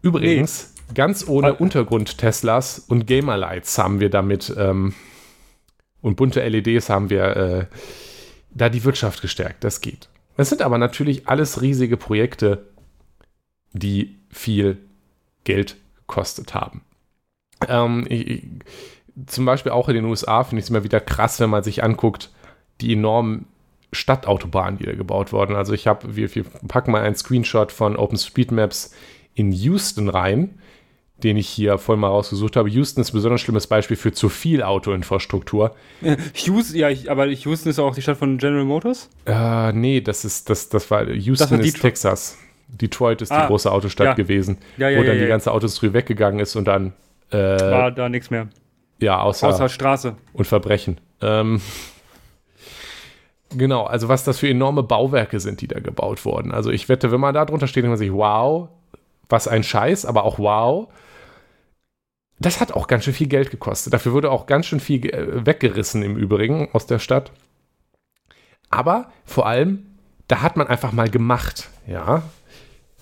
Übrigens, nee. ganz ohne Untergrund-Teslas und Gamerlights haben wir damit ähm, und bunte LEDs haben wir äh, da die Wirtschaft gestärkt. Das geht. Es sind aber natürlich alles riesige Projekte, die viel Geld gekostet haben. Ähm, ich, zum Beispiel auch in den USA finde ich es immer wieder krass, wenn man sich anguckt, die enormen Stadtautobahnen, die da gebaut wurden. Also ich habe, wir, wir packen mal einen Screenshot von OpenStreetMaps in Houston rein den ich hier voll mal rausgesucht habe. Houston ist ein besonders schlimmes Beispiel für zu viel Autoinfrastruktur. Houston, ja, aber Houston ist auch die Stadt von General Motors? Äh, nee, das ist, das, das war, Houston das ist Texas. Detroit ist ah, die große Autostadt ja. gewesen, ja, ja, wo dann die ganze Autoindustrie weggegangen ist und dann äh, war da nichts mehr. Ja, außer, außer Straße. Und Verbrechen. Ähm, genau, also was das für enorme Bauwerke sind, die da gebaut wurden. Also ich wette, wenn man da drunter steht, denkt man sich, wow, was ein Scheiß, aber auch wow das hat auch ganz schön viel Geld gekostet. Dafür wurde auch ganz schön viel äh, weggerissen im Übrigen aus der Stadt. Aber vor allem, da hat man einfach mal gemacht, ja.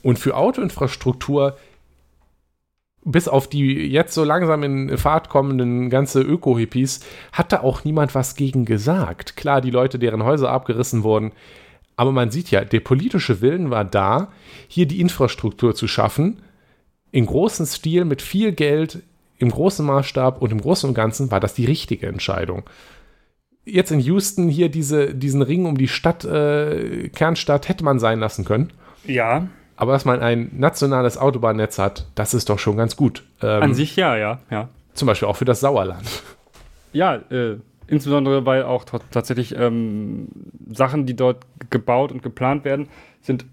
Und für Autoinfrastruktur, bis auf die jetzt so langsam in Fahrt kommenden ganze Öko-Hippies, hat da auch niemand was gegen gesagt. Klar, die Leute, deren Häuser abgerissen wurden, aber man sieht ja, der politische Willen war da, hier die Infrastruktur zu schaffen, in großem Stil mit viel Geld im großen Maßstab und im Großen und Ganzen war das die richtige Entscheidung. Jetzt in Houston hier diese, diesen Ring um die Stadt, äh, Kernstadt, hätte man sein lassen können. Ja. Aber dass man ein nationales Autobahnnetz hat, das ist doch schon ganz gut. Ähm, An sich ja, ja, ja. Zum Beispiel auch für das Sauerland. Ja, äh, insbesondere weil auch tatsächlich ähm, Sachen, die dort gebaut und geplant werden, sind,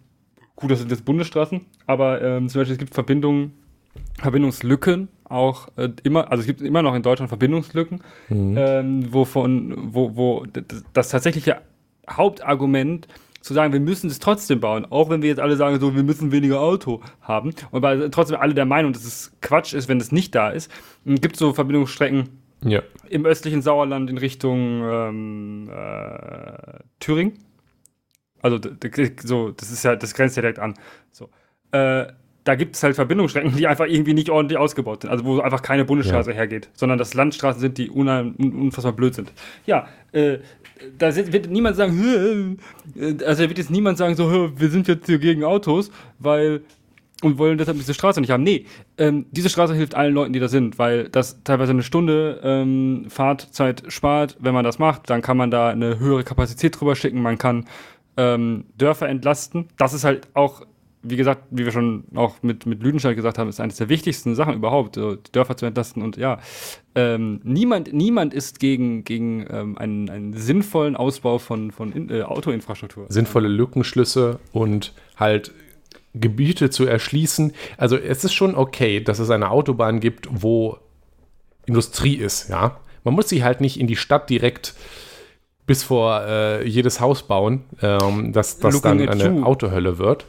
gut, das sind jetzt Bundesstraßen, aber ähm, zum Beispiel es gibt Verbindungen, Verbindungslücken auch äh, immer, also es gibt immer noch in Deutschland Verbindungslücken, mhm. ähm, wovon, wo, wo das, tatsächliche Hauptargument zu sagen, wir müssen es trotzdem bauen, auch wenn wir jetzt alle sagen, so, wir müssen weniger Auto haben. Und weil trotzdem alle der Meinung, dass es Quatsch ist, wenn es nicht da ist, gibt es so Verbindungsstrecken ja. im östlichen Sauerland in Richtung ähm, äh, Thüringen. Also so, das ist ja, das grenzt ja direkt an. So. Äh, da gibt es halt Verbindungsstrecken, die einfach irgendwie nicht ordentlich ausgebaut sind. Also wo einfach keine Bundesstraße ja. hergeht, sondern dass Landstraßen sind, die unfassbar blöd sind. Ja, äh, da wird niemand sagen, äh, also da wird jetzt niemand sagen, so, wir sind jetzt hier gegen Autos, weil und wollen deshalb diese Straße nicht haben. Nee, ähm, diese Straße hilft allen Leuten, die da sind, weil das teilweise eine Stunde ähm, Fahrtzeit spart. Wenn man das macht, dann kann man da eine höhere Kapazität drüber schicken, man kann ähm, Dörfer entlasten. Das ist halt auch wie gesagt, wie wir schon auch mit, mit Lüdenscheid gesagt haben, ist eines der wichtigsten Sachen überhaupt, die Dörfer zu entlasten. Und ja, ähm, niemand, niemand ist gegen, gegen ähm, einen, einen sinnvollen Ausbau von, von äh, Autoinfrastruktur. Sinnvolle Lückenschlüsse und halt Gebiete zu erschließen. Also es ist schon okay, dass es eine Autobahn gibt, wo Industrie ist, ja. Man muss sie halt nicht in die Stadt direkt bis vor äh, jedes Haus bauen, ähm, dass das dann eine Autohölle wird.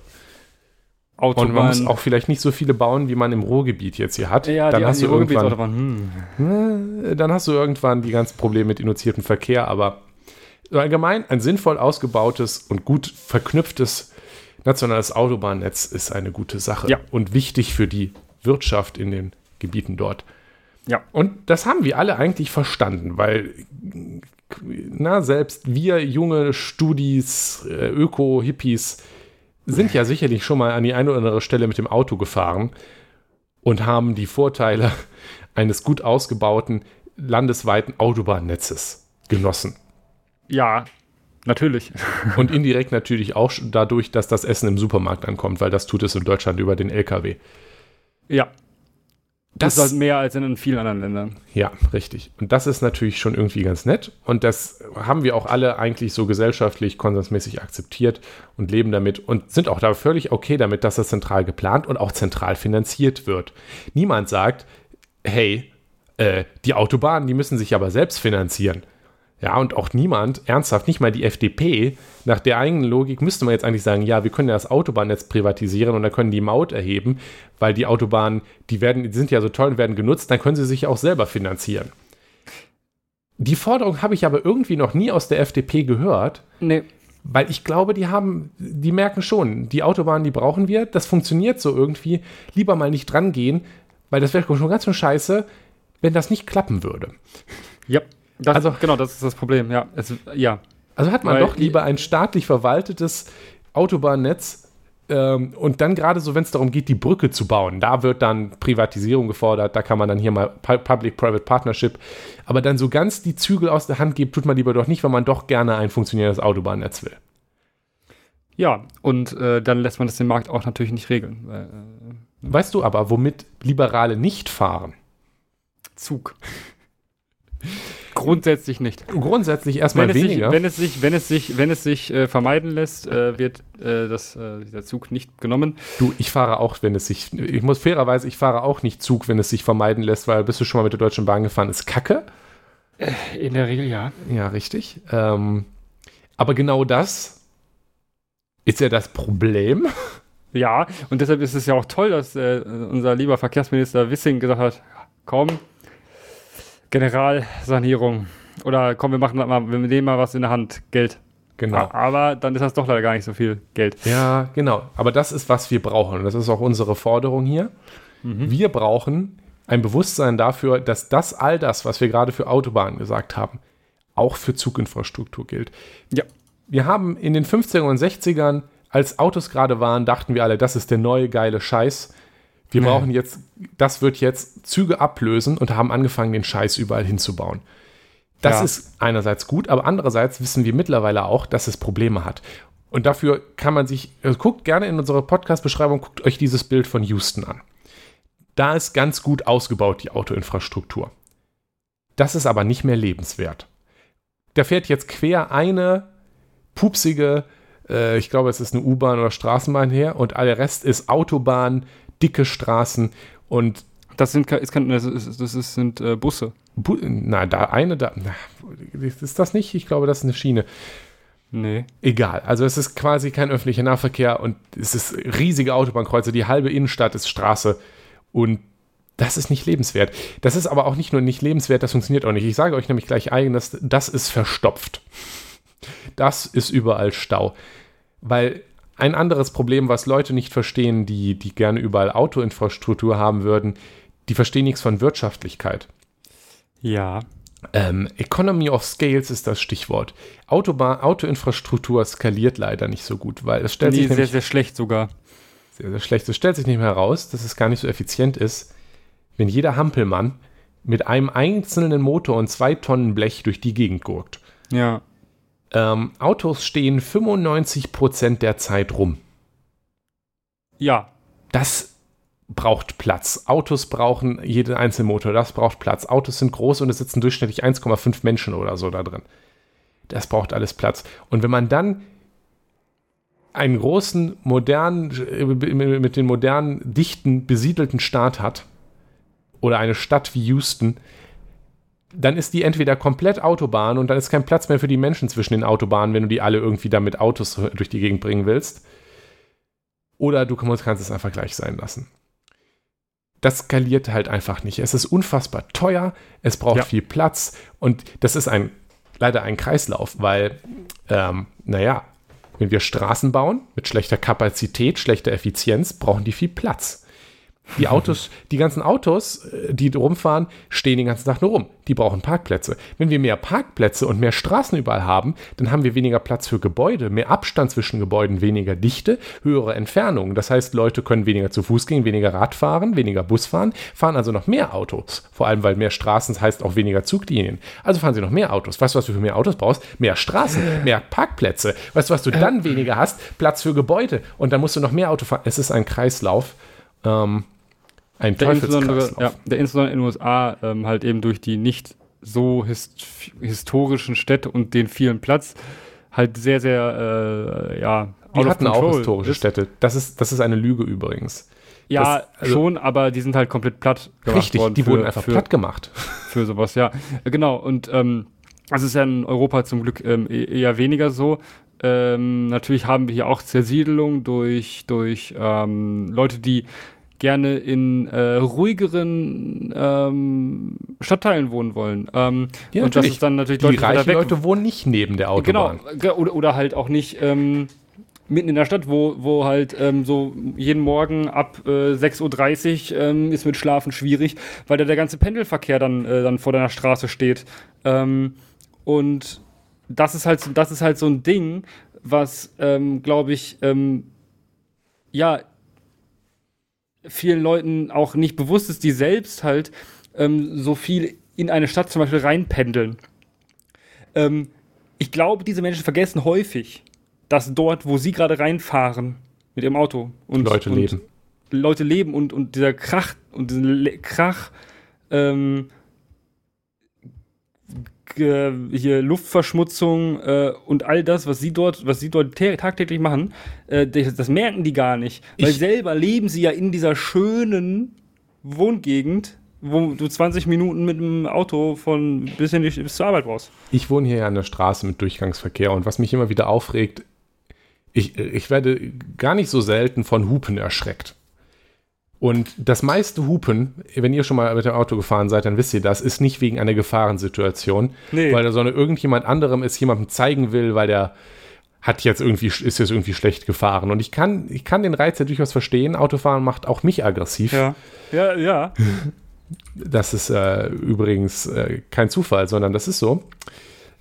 Autobahn. Und man muss auch vielleicht nicht so viele bauen, wie man im Ruhrgebiet jetzt hier hat. Ja, dann hast du irgendwann, hm. dann hast du irgendwann die ganzen Probleme mit induziertem Verkehr, aber allgemein ein sinnvoll ausgebautes und gut verknüpftes nationales Autobahnnetz ist eine gute Sache ja. und wichtig für die Wirtschaft in den Gebieten dort. Ja. Und das haben wir alle eigentlich verstanden, weil na, selbst wir junge Studis, äh, Öko-Hippies, sind ja sicherlich schon mal an die eine oder andere Stelle mit dem Auto gefahren und haben die Vorteile <laughs> eines gut ausgebauten landesweiten Autobahnnetzes genossen. Ja, natürlich. <laughs> Und indirekt natürlich auch dadurch, dass das Essen im Supermarkt ankommt, weil das tut es in Deutschland über den LKW. Ja, Das, das ist halt mehr als in vielen anderen Ländern. Ja, richtig. Und das ist natürlich schon irgendwie ganz nett. Und das haben wir auch alle eigentlich so gesellschaftlich konsensmäßig akzeptiert und leben damit und sind auch da völlig okay damit, dass das zentral geplant und auch zentral finanziert wird. Niemand sagt, hey, äh, die Autobahnen, die müssen sich aber selbst finanzieren. Ja, und auch niemand, ernsthaft, nicht mal die FDP, nach der eigenen Logik müsste man jetzt eigentlich sagen, ja, wir können ja das Autobahnnetz privatisieren und dann können die Maut erheben, weil die Autobahnen, die werden, die sind ja so toll und werden genutzt, dann können sie sich auch selber finanzieren. Die Forderung habe ich aber irgendwie noch nie aus der FDP gehört. Nee. Weil ich glaube, die haben, die merken schon, die Autobahnen, die brauchen wir, das funktioniert so irgendwie. Lieber mal nicht dran gehen, weil das wäre schon ganz schön scheiße, wenn das nicht klappen würde. Ja. Das, also, genau, das ist das Problem, ja. Es, ja. Also hat man Weil, doch lieber ein staatlich verwaltetes Autobahnnetz ähm, und dann gerade so, wenn es darum geht, die Brücke zu bauen, da wird dann Privatisierung gefordert, da kann man dann hier mal Public-Private Partnership, aber dann so ganz die Zügel aus der Hand gibt, tut man lieber doch nicht, weil man doch gerne ein funktionierendes Autobahnnetz will. Ja, und äh, dann lässt man das den Markt auch natürlich nicht regeln. Weil, äh, weißt du aber, womit Liberale nicht fahren? Zug. Grundsätzlich nicht. Grundsätzlich erstmal wenn weniger. Sich, wenn es sich, wenn es sich, wenn es sich äh, vermeiden lässt, äh, wird äh, das, äh, dieser Zug nicht genommen. Du, ich fahre auch, wenn es sich, ich muss fairerweise, ich fahre auch nicht Zug, wenn es sich vermeiden lässt, weil bist du schon mal mit der Deutschen Bahn gefahren, ist Kacke. Äh, in der Regel ja. Ja, richtig. Ähm, aber genau das ist ja das Problem. Ja, und deshalb ist es ja auch toll, dass äh, unser lieber Verkehrsminister Wissing gesagt hat, komm, Generalsanierung. Oder komm, wir machen mal, wir nehmen mal was in der Hand, Geld. Genau. Aber dann ist das doch leider gar nicht so viel Geld. Ja, genau. Aber das ist, was wir brauchen. Und das ist auch unsere Forderung hier. Mhm. Wir brauchen ein Bewusstsein dafür, dass das all das, was wir gerade für Autobahnen gesagt haben, auch für Zuginfrastruktur gilt. Ja. Wir haben in den 50er und 60ern, als Autos gerade waren, dachten wir alle, das ist der neue geile Scheiß. Wir nee. brauchen jetzt, das wird jetzt Züge ablösen und haben angefangen, den Scheiß überall hinzubauen. Das ja. ist einerseits gut, aber andererseits wissen wir mittlerweile auch, dass es Probleme hat. Und dafür kann man sich, also guckt gerne in unserer Podcast-Beschreibung, guckt euch dieses Bild von Houston an. Da ist ganz gut ausgebaut die Autoinfrastruktur. Das ist aber nicht mehr lebenswert. Da fährt jetzt quer eine pupsige, äh, ich glaube, es ist eine U-Bahn oder Straßenbahn her und all der Rest ist Autobahn, dicke Straßen und das sind, ist, das, ist, das ist, sind äh, Busse. Bu na, da eine, da. Na, ist das nicht? Ich glaube, das ist eine Schiene. Nee. Egal. Also es ist quasi kein öffentlicher Nahverkehr und es ist riesige Autobahnkreuze. Die halbe Innenstadt ist Straße und das ist nicht lebenswert. Das ist aber auch nicht nur nicht lebenswert, das funktioniert auch nicht. Ich sage euch nämlich gleich eigenes, das ist verstopft. Das ist überall Stau. Weil ein anderes Problem, was Leute nicht verstehen, die, die gerne überall Autoinfrastruktur haben würden, die verstehen nichts von Wirtschaftlichkeit. Ja. Ähm, Economy of Scales ist das Stichwort. Autobahn, Autoinfrastruktur skaliert leider nicht so gut, weil es stellt nee, sich sehr, sehr schlecht sogar. Sehr, sehr schlecht. Es stellt sich nicht mehr heraus, dass es gar nicht so effizient ist, wenn jeder Hampelmann mit einem einzelnen Motor und zwei Tonnen Blech durch die Gegend gurkt. Ja. Ähm, Autos stehen 95% der Zeit rum. Ja. Das braucht Platz. Autos brauchen jeden einzelnen Motor, das braucht Platz. Autos sind groß und es sitzen durchschnittlich 1,5 Menschen oder so da drin. Das braucht alles Platz. Und wenn man dann einen großen, modernen, mit den modernen, dichten, besiedelten Staat hat, oder eine Stadt wie Houston, dann ist die entweder komplett Autobahn und dann ist kein Platz mehr für die Menschen zwischen den Autobahnen, wenn du die alle irgendwie da mit Autos durch die Gegend bringen willst. Oder du kannst es einfach gleich sein lassen. Das skaliert halt einfach nicht. Es ist unfassbar teuer, es braucht ja. viel Platz und das ist ein leider ein Kreislauf, weil, ähm, naja, wenn wir Straßen bauen mit schlechter Kapazität, schlechter Effizienz, brauchen die viel Platz. Die Autos, die ganzen Autos, äh, die rumfahren, stehen den ganzen Tag nur rum. Die brauchen Parkplätze. Wenn wir mehr Parkplätze und mehr Straßen überall haben, dann haben wir weniger Platz für Gebäude, mehr Abstand zwischen Gebäuden, weniger Dichte, höhere Entfernungen. Das heißt, Leute können weniger zu Fuß gehen, weniger Rad fahren, weniger Bus fahren, fahren also noch mehr Autos. Vor allem, weil mehr Straßen heißt auch weniger Zuglinien. Also fahren sie noch mehr Autos. Weißt du, was du für mehr Autos brauchst? Mehr Straßen, mehr Parkplätze. Weißt du, was du dann weniger hast? Platz für Gebäude. Und dann musst du noch mehr Auto fahren. Es ist ein Kreislauf. Ähm, Ein der insbesondere, ja, der insbesondere in den USA ähm, halt eben durch die nicht so hist historischen Städte und den vielen Platz halt sehr, sehr, äh, ja, of hatten auch historische ist. Städte. Das ist, das ist eine Lüge übrigens. Ja, Das- also- schon, aber die sind halt komplett platt gemacht Richtig, worden die für, wurden einfach für, platt gemacht. <laughs> für sowas, ja. Genau, und ähm, das ist ja in Europa zum Glück ähm, e- eher weniger so. Ähm, natürlich haben wir hier auch Zersiedelung durch, durch ähm, Leute, die gerne in äh, ruhigeren ähm, Stadtteilen wohnen wollen. Ähm, Ja, und das ist dann natürlich Die reichen weg. Leute wohnen nicht neben der Genau, Autobahn. ge- oder, oder halt auch nicht ähm, mitten in der Stadt, wo, wo halt ähm, so jeden Morgen ab äh, 6.30 Uhr ähm, ist mit Schlafen schwierig, weil da der ganze Pendelverkehr dann, äh, dann vor deiner Straße steht. Ähm, und das ist halt, so- das ist halt so ein Ding, was, ähm, glaube ich, ähm, ja, vielen Leuten auch nicht bewusst ist, die selbst halt ähm, so viel in eine Stadt zum Beispiel reinpendeln. Ähm, ich glaube, diese Menschen vergessen häufig, dass dort, wo sie gerade reinfahren mit ihrem Auto und Leute und leben. Leute leben und, und dieser Krach und diesen Le Krach ähm, ge- hier Luftverschmutzung äh, und all das, was sie dort, was sie dort tä- tagtäglich machen, äh, das, das merken die gar nicht. Weil Ich- selber leben sie ja in dieser schönen Wohngegend, wo du 20 Minuten mit dem Auto von bis, in die, bis zur Arbeit brauchst. Ich wohne hier ja an der Straße mit Durchgangsverkehr und was mich immer wieder aufregt, ich, ich werde gar nicht so selten von Hupen erschreckt. Und das meiste Hupen, wenn ihr schon mal mit dem Auto gefahren seid, dann wisst ihr das, ist nicht wegen einer Gefahrensituation, Nee. weil da sondern irgendjemand anderem es jemandem zeigen will, weil der hat jetzt irgendwie, ist jetzt irgendwie schlecht gefahren. Und ich kann, ich kann den Reiz ja durchaus verstehen. Autofahren macht auch mich aggressiv. Ja. Ja, ja. <laughs> Das ist äh, übrigens äh, kein Zufall, sondern das ist so.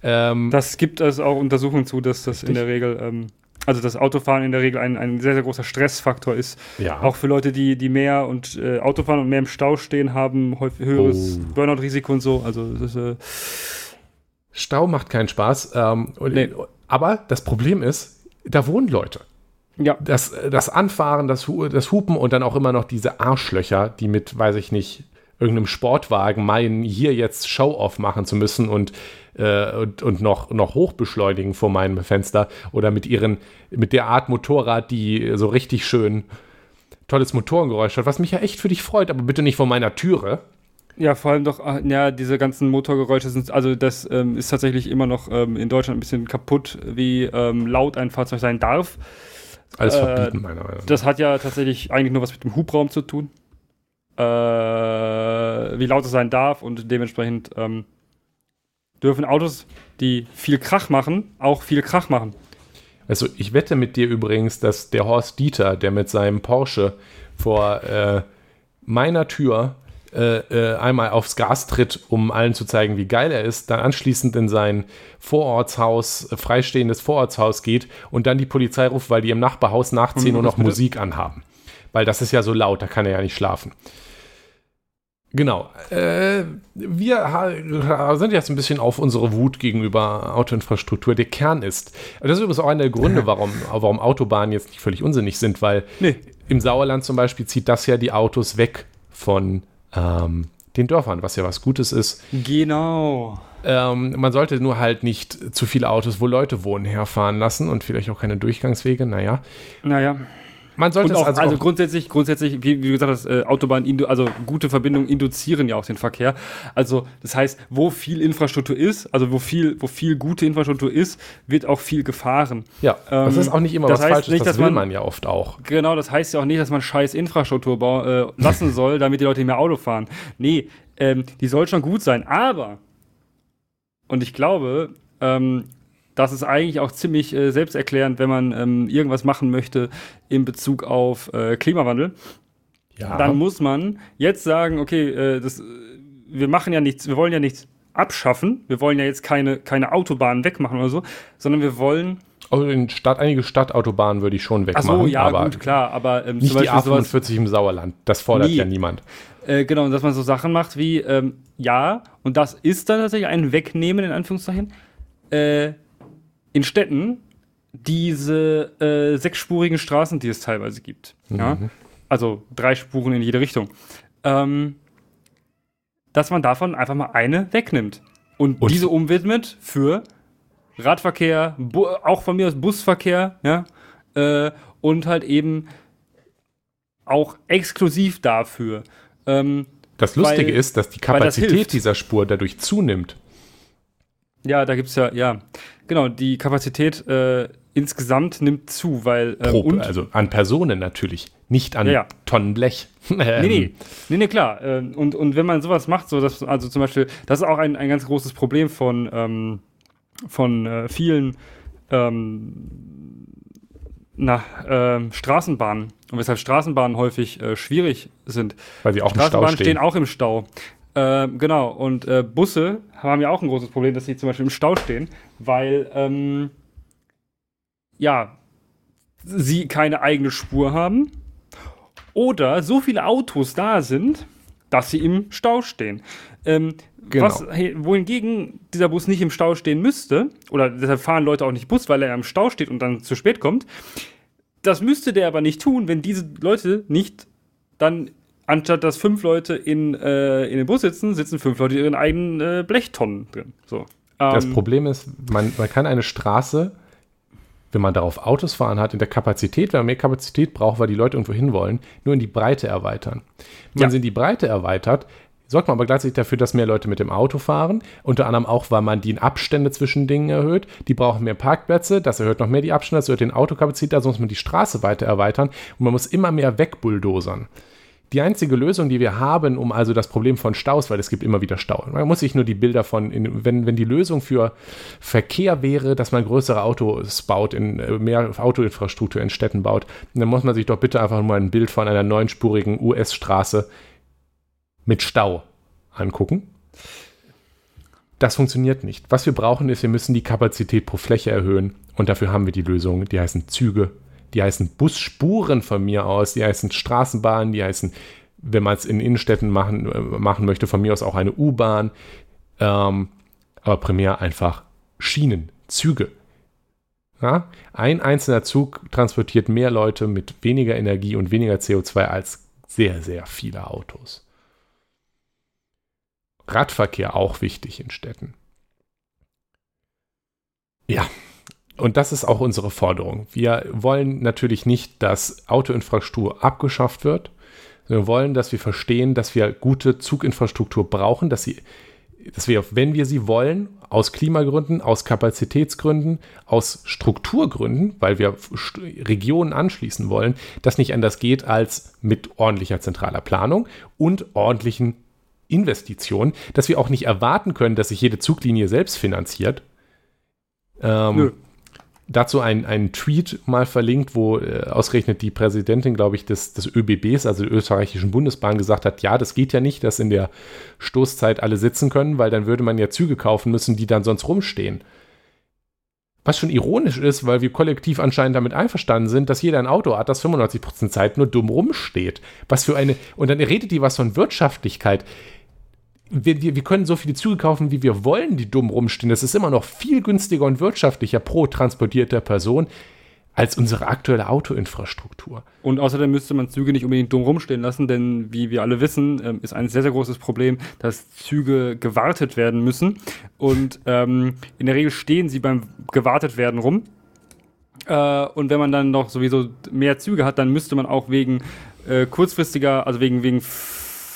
Ähm, Das gibt es auch Untersuchungen zu, dass das in Richtig. der Regel, ähm, also das Autofahren in der Regel ein, ein sehr, sehr großer Stressfaktor ist. ja. Auch für Leute, die, die mehr und äh, Autofahren und mehr im Stau stehen, haben häufig höheres Oh. Burnout-Risiko und so. Also das äh, Stau macht keinen Spaß. Ähm, Nee. Aber das Problem ist, da wohnen Leute. ja. Das, das Anfahren, das, das Hupen und dann auch immer noch diese Arschlöcher, die mit, weiß ich nicht, irgendeinem Sportwagen meinen, hier jetzt Show-off machen zu müssen und, äh, und, und noch, noch hochbeschleunigen vor meinem Fenster oder mit ihren, mit der Art Motorrad, die so richtig schön tolles Motorengeräusch hat, was mich ja echt für dich freut, aber bitte nicht vor meiner Türe. Ja, vor allem doch, ah, ja, diese ganzen Motorgeräusche sind, also das ähm, ist tatsächlich immer noch ähm, in Deutschland ein bisschen kaputt, wie ähm, laut ein Fahrzeug sein darf. Alles Äh, verbieten, meiner Meinung nach. Das hat ja tatsächlich eigentlich nur was mit dem Hubraum zu tun. Äh, wie laut es sein darf und dementsprechend ähm, dürfen Autos, die viel Krach machen, auch viel Krach machen. Also ich wette mit dir übrigens, dass der Horst Dieter, der mit seinem Porsche vor äh, meiner Tür äh, äh, einmal aufs Gas tritt, um allen zu zeigen, wie geil er ist, dann anschließend in sein Vorortshaus, äh, freistehendes Vorortshaus geht und dann die Polizei ruft, weil die im Nachbarhaus nachziehen Und und noch? Musik anhaben. Weil das ist ja so laut, da kann er ja nicht schlafen. Genau. Äh, wir sind jetzt ein bisschen auf unsere Wut gegenüber Autoinfrastruktur. Der Kern ist. Das ist übrigens auch einer der Gründe, <laughs> warum, warum Autobahnen jetzt nicht völlig unsinnig sind, weil Nee. im Sauerland zum Beispiel zieht das ja die Autos weg von ähm, den Dörfern, was ja was Gutes ist. Genau. Ähm, man sollte nur halt nicht zu viele Autos, wo Leute wohnen, herfahren lassen und vielleicht auch keine Durchgangswege. Naja, Naja. Man sollte Und es auch, also, also, auch, grundsätzlich, grundsätzlich, wie, wie du gesagt hast, äh, Autobahnen, indu- also gute Verbindungen induzieren ja auch den Verkehr. Also das heißt, wo viel Infrastruktur ist, also wo viel, wo viel gute Infrastruktur ist, wird auch viel gefahren. ja, das ähm, ist auch nicht immer das was heißt Falsches, nicht, das dass will man- man ja oft auch. Genau, das heißt ja auch nicht, dass man scheiß Infrastruktur äh, lassen soll, damit die Leute mehr Auto fahren. Nee, ähm, die soll schon gut sein, aber, und ich glaube, ähm, das ist eigentlich auch ziemlich äh, selbsterklärend, wenn man ähm, irgendwas machen möchte in Bezug auf äh, Klimawandel. Ja, Dann muss man jetzt sagen, okay, äh, das, äh, wir machen ja nichts, wir wollen ja nichts abschaffen, wir wollen ja jetzt keine, keine Autobahnen wegmachen oder so, sondern wir wollen, also in Stadt, einige Stadtautobahnen würde ich schon ach wegmachen, so, ja, aber gut, klar, aber ähm, nicht zum die Beispiel sowas, A45 im Sauerland. Das fordert Nie. ja niemand. Äh, genau, und dass man so Sachen macht wie, ähm, ja, und das ist dann tatsächlich ein Wegnehmen, in Anführungszeichen, äh, in Städten diese äh, sechsspurigen Straßen, die es teilweise gibt. Ja? Also drei Spuren in jede Richtung. ähm, dass man davon einfach mal eine wegnimmt und, Und- diese umwidmet für Radverkehr, auch von mir aus Busverkehr, ja, äh, und halt eben auch exklusiv dafür. Ähm, Das Lustige Weil- ist, dass die das Kapazität hilft. dieser Spur dadurch zunimmt. Ja, da gibt's ja, ja, genau, die Kapazität äh, insgesamt nimmt zu, weil ähm, Pro, und also an Personen natürlich, nicht an Ja, ja. Tonnen Blech. <laughs> Ähm, Nee, nee, nee, nee, klar. Ähm, Und, und wenn man sowas macht, so dass, also zum Beispiel, das ist auch ein, ein ganz großes Problem von, ähm, von äh, vielen ähm, na, ähm, Straßenbahnen. Und weshalb Straßenbahnen häufig äh, schwierig sind. Weil sie auch im Stau Straßenbahnen stehen. stehen. auch im Stau. Ähm, genau, und äh, Busse haben ja auch ein großes Problem, dass sie zum Beispiel im Stau stehen, weil, ähm, ja, sie keine eigene Spur haben oder so viele Autos da sind, dass sie im Stau stehen. Ähm, Genau. was, wohingegen dieser Bus nicht im Stau stehen müsste, oder deshalb fahren Leute auch nicht Bus, weil er im Stau steht und dann zu spät kommt, das müsste der aber nicht tun, wenn diese Leute nicht dann, anstatt dass fünf Leute in, äh, in dem Bus sitzen, sitzen fünf Leute in ihren eigenen äh, Blechtonnen drin. So. Das Ähm, Problem ist, man, man kann eine Straße, wenn man darauf Autos fahren hat, in der Kapazität, wenn man mehr Kapazität braucht, weil die Leute irgendwo hinwollen, nur in die Breite erweitern. Wenn man Ja. sie in die Breite erweitert, sorgt man aber gleichzeitig dafür, dass mehr Leute mit dem Auto fahren. Unter anderem auch, weil man die Abstände zwischen Dingen erhöht. Die brauchen mehr Parkplätze, das erhöht noch mehr die Abstände, das erhöht den Autokapazität, also muss man die Straße weiter erweitern und man muss immer mehr wegbulldosern. Die einzige Lösung, die wir haben, um also das Problem von Staus, weil es gibt immer wieder Stau. Man muss sich nur die Bilder von, in, wenn, wenn die Lösung für Verkehr wäre, dass man größere Autos baut, in äh, mehr Autoinfrastruktur in Städten baut, dann muss man sich doch bitte einfach nur ein Bild von einer neunspurigen US-Straße mit Stau angucken. Das funktioniert nicht. Was wir brauchen ist, wir müssen die Kapazität pro Fläche erhöhen und dafür haben wir die Lösungen, die heißen Züge, die heißen Busspuren von mir aus, die heißen Straßenbahnen, die heißen, wenn man es in Innenstädten machen, äh, machen möchte, von mir aus auch eine U-Bahn, ähm, aber primär einfach Schienen, Züge. Ja? Ein einzelner Zug transportiert mehr Leute mit weniger Energie und weniger CO2 als sehr, sehr viele Autos. Radverkehr auch wichtig in Städten. Ja, und das ist auch unsere Forderung. Wir wollen natürlich nicht, dass Autoinfrastruktur abgeschafft wird. Wir wollen, dass wir verstehen, dass wir gute Zuginfrastruktur brauchen, dass sie, dass wir, wenn wir sie wollen, aus Klimagründen, aus Kapazitätsgründen, aus Strukturgründen, weil wir Regionen anschließen wollen, das nicht anders geht als mit ordentlicher zentraler Planung und ordentlichen Investitionen, dass wir auch nicht erwarten können, dass sich jede Zuglinie selbst finanziert. Ähm. Dazu ein, ein Tweet mal verlinkt, wo äh, ausgerechnet die Präsidentin, glaube ich, des, des ÖBBs, also der österreichischen Bundesbahn, gesagt hat, ja, das geht ja nicht, dass in der Stoßzeit alle sitzen können, weil dann würde man ja Züge kaufen müssen, die dann sonst rumstehen. Was schon ironisch ist, weil wir kollektiv anscheinend damit einverstanden sind, dass jeder ein Auto hat, das 95% Zeit nur dumm rumsteht. Was für eine. Und dann redet die was von Wirtschaftlichkeit. Wir, wir, können so viele Züge kaufen, wie wir wollen, die dumm rumstehen. Das ist immer noch viel günstiger und wirtschaftlicher pro transportierter Person als unsere aktuelle Autoinfrastruktur. Und außerdem müsste man Züge nicht unbedingt dumm rumstehen lassen, denn wie wir alle wissen, ähm, ist ein sehr, sehr großes Problem, dass Züge gewartet werden müssen. Und ähm, in der Regel stehen sie beim gewartet werden rum. Äh, und wenn man dann noch sowieso mehr Züge hat, dann müsste man auch wegen äh, kurzfristiger, also wegen, wegen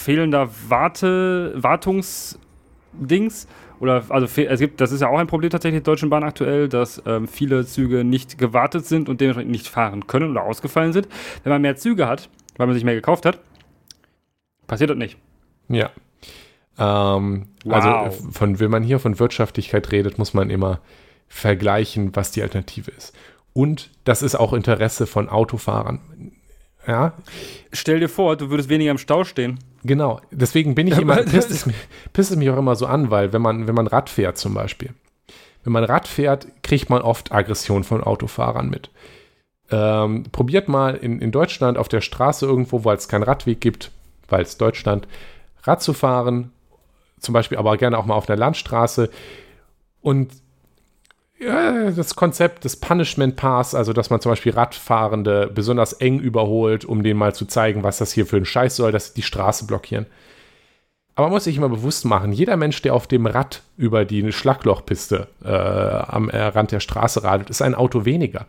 fehlender Warte, Wartungsdings oder also es gibt, das ist ja auch ein Problem tatsächlich der Deutschen Bahn aktuell, dass ähm, viele Züge nicht gewartet sind und dementsprechend nicht fahren können oder ausgefallen sind. Wenn man mehr Züge hat, weil man sich mehr gekauft hat, passiert das nicht. Ja. Ähm, Wow. Also von, wenn man hier von Wirtschaftlichkeit redet, muss man immer vergleichen, was die Alternative ist. Und das ist auch Interesse von Autofahrern. Ja, Stell dir vor, du würdest weniger im Stau stehen. Genau. Deswegen bin ich immer, pisst es, mich, pisst es mich auch immer so an, weil wenn man, wenn man Rad fährt zum Beispiel, wenn man Rad fährt, kriegt man oft Aggression von Autofahrern mit. Ähm, probiert mal in, in Deutschland auf der Straße irgendwo, weil es keinen Radweg gibt, weil es Deutschland, Rad zu fahren, zum Beispiel aber gerne auch mal auf einer Landstraße und ja, das Konzept des Punishment Pass, also dass man zum Beispiel Radfahrende besonders eng überholt, um denen mal zu zeigen, was das hier für ein Scheiß soll, dass sie die Straße blockieren. Aber man muss sich immer bewusst machen, jeder Mensch, der auf dem Rad über die Schlaglochpiste äh, am äh, Rand der Straße radelt, ist ein Auto weniger.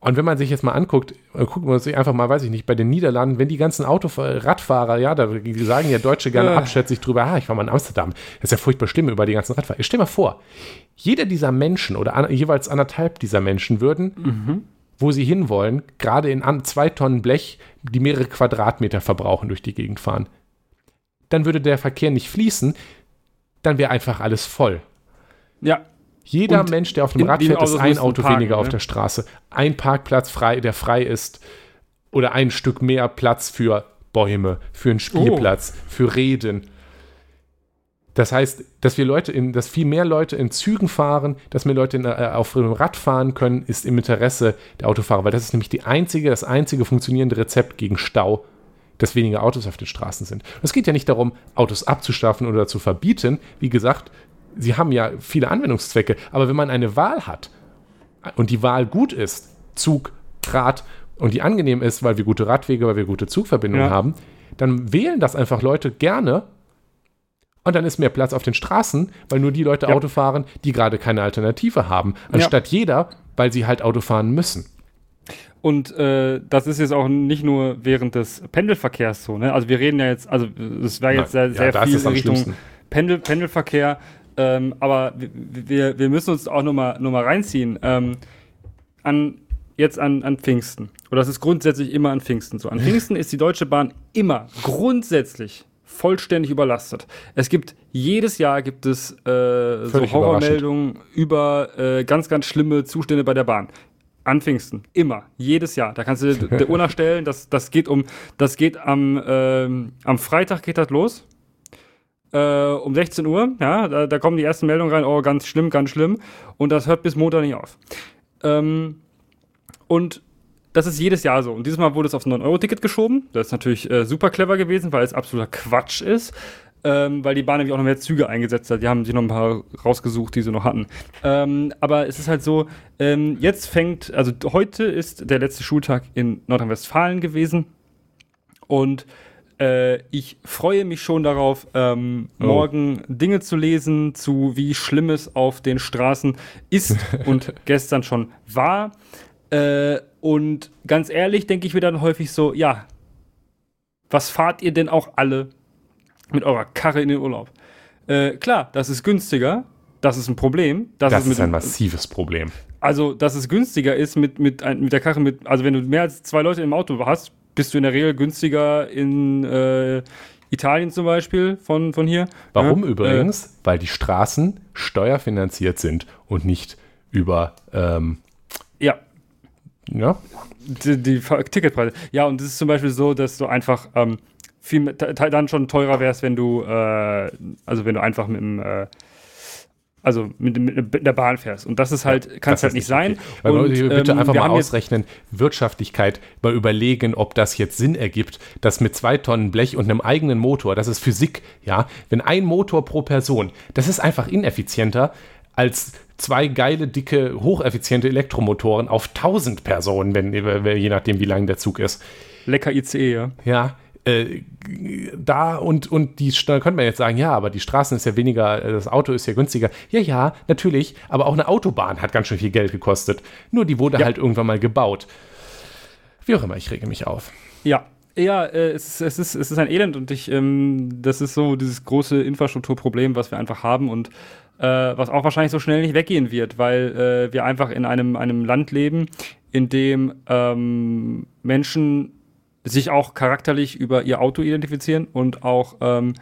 Und wenn man sich jetzt mal anguckt, äh, guckt man sich einfach mal, weiß ich nicht, bei den Niederlanden, wenn die ganzen Autofahrer, Radfahrer, ja, da die sagen ja Deutsche gerne abschätzig drüber, ah, ich war mal in Amsterdam, das ist ja furchtbar schlimm über die ganzen Radfahrer. Ich stell mal vor, jeder dieser Menschen oder an, jeweils anderthalb dieser Menschen würden, mhm. wo sie hinwollen, gerade in an, zwei Tonnen Blech, die mehrere Quadratmeter verbrauchen, durch die Gegend fahren. Dann würde der Verkehr nicht fließen, dann wäre einfach alles voll. Ja, jeder und Mensch, der auf dem Rad fährt, ist ein Auto parken, weniger ne? auf der Straße. Ein Parkplatz frei, der frei ist. Oder ein Stück mehr Platz für Bäume, für einen Spielplatz, oh. für Reden. Das heißt, dass wir Leute in, dass viel mehr Leute in Zügen fahren, dass mehr Leute in, äh, auf dem Rad fahren können, ist im Interesse der Autofahrer, weil das ist nämlich die einzige, das einzige funktionierende Rezept gegen Stau, dass weniger Autos auf den Straßen sind. Es geht ja nicht darum, Autos abzuschaffen oder zu verbieten. Wie gesagt, sie haben ja viele Anwendungszwecke, aber wenn man eine Wahl hat und die Wahl gut ist, Zug, Rad und die angenehm ist, weil wir gute Radwege, weil wir gute Zugverbindungen ja. haben, dann wählen das einfach Leute gerne und dann ist mehr Platz auf den Straßen, weil nur die Leute ja. Auto fahren, die gerade keine Alternative haben, anstatt ja. jeder, weil sie halt Auto fahren müssen. Und äh, das ist jetzt auch nicht nur während des Pendelverkehrs so. Ne? Also wir reden ja jetzt, also es wäre jetzt Nein, sehr, sehr viel in Richtung Pendel, Pendelverkehr. Ähm, aber wir, wir müssen uns auch nochmal noch mal reinziehen. Ähm, an, jetzt an, an Pfingsten. Oder das ist grundsätzlich immer an Pfingsten so. An <laughs> Pfingsten ist die Deutsche Bahn immer grundsätzlich vollständig überlastet. Es gibt jedes Jahr gibt es äh, so Horrormeldungen über äh, ganz, ganz schlimme Zustände bei der Bahn. An Pfingsten. Immer. Jedes Jahr. Da kannst du der <laughs> Uhr nachstellen. Das, das geht um, das geht am, ähm, am Freitag geht das los äh, um 16 Uhr, ja, da, da, kommen die ersten Meldungen rein, oh, ganz schlimm, ganz schlimm. Und das hört bis Montag nicht auf. Ähm, und das ist jedes Jahr so. Und dieses Mal wurde es aufs 9-Euro-Ticket geschoben. Das ist natürlich äh, super clever gewesen, weil es absoluter Quatsch ist. Ähm, weil die Bahn nämlich auch noch mehr Züge eingesetzt hat. Die haben sich noch ein paar rausgesucht, die sie noch hatten. Ähm, aber es ist halt so, ähm, jetzt fängt, also heute ist der letzte Schultag in Nordrhein-Westfalen gewesen. Und äh, ich freue mich schon darauf, ähm, oh. morgen Dinge zu lesen, zu wie schlimm es auf den Straßen ist <laughs> und gestern schon war. Äh, und ganz ehrlich denke ich mir dann häufig so, ja, was fahrt ihr denn auch alle mit eurer Karre in den Urlaub? Äh, klar, das ist günstiger, das ist ein Problem. Das, das ist, ist, ein massives Problem. Also, dass es günstiger ist mit, mit, mit der Karre, mit, also wenn du mehr als zwei Leute im Auto hast, bist du in der Regel günstiger in äh, Italien zum Beispiel von, von hier. Warum ja, übrigens? Äh, Weil die Straßen steuerfinanziert sind und nicht über ähm, ja. Ja. Die, die, Ticketpreise. Ja, und es ist zum Beispiel so, dass du einfach ähm, viel dann schon teurer wärst, wenn du, äh, also wenn du einfach mit dem äh, also mit, mit, der Bahn fährst. Und das ist halt, ja, kann es halt nicht sein. Weil und, bitte ähm, einfach mal ausrechnen, Wirtschaftlichkeit, mal überlegen, ob das jetzt Sinn ergibt, dass mit zwei Tonnen Blech und einem eigenen Motor, das ist Physik, ja, wenn ein Motor pro Person, das ist einfach ineffizienter als zwei geile, dicke, hocheffiziente Elektromotoren auf 1000 Personen, wenn, je nachdem, wie lang der Zug ist. Lecker ICE, ja. Ja, äh, da und, und die, da könnte man jetzt sagen, ja, aber die Straßen ist ja weniger, äh, das Auto ist ja günstiger. Ja, ja, natürlich, aber auch eine Autobahn hat ganz schön viel Geld gekostet. Nur die wurde ja. halt irgendwann mal gebaut. Wie auch immer, ich rege mich auf. Ja, ja, äh, es, es, ist, es ist ein Elend und ich, ähm, das ist so dieses große Infrastrukturproblem, was wir einfach haben und äh, was auch wahrscheinlich so schnell nicht weggehen wird, weil äh, wir einfach in einem, einem Land leben, in dem ähm, Menschen sich auch charakterlich über ihr Auto identifizieren und auch ähm,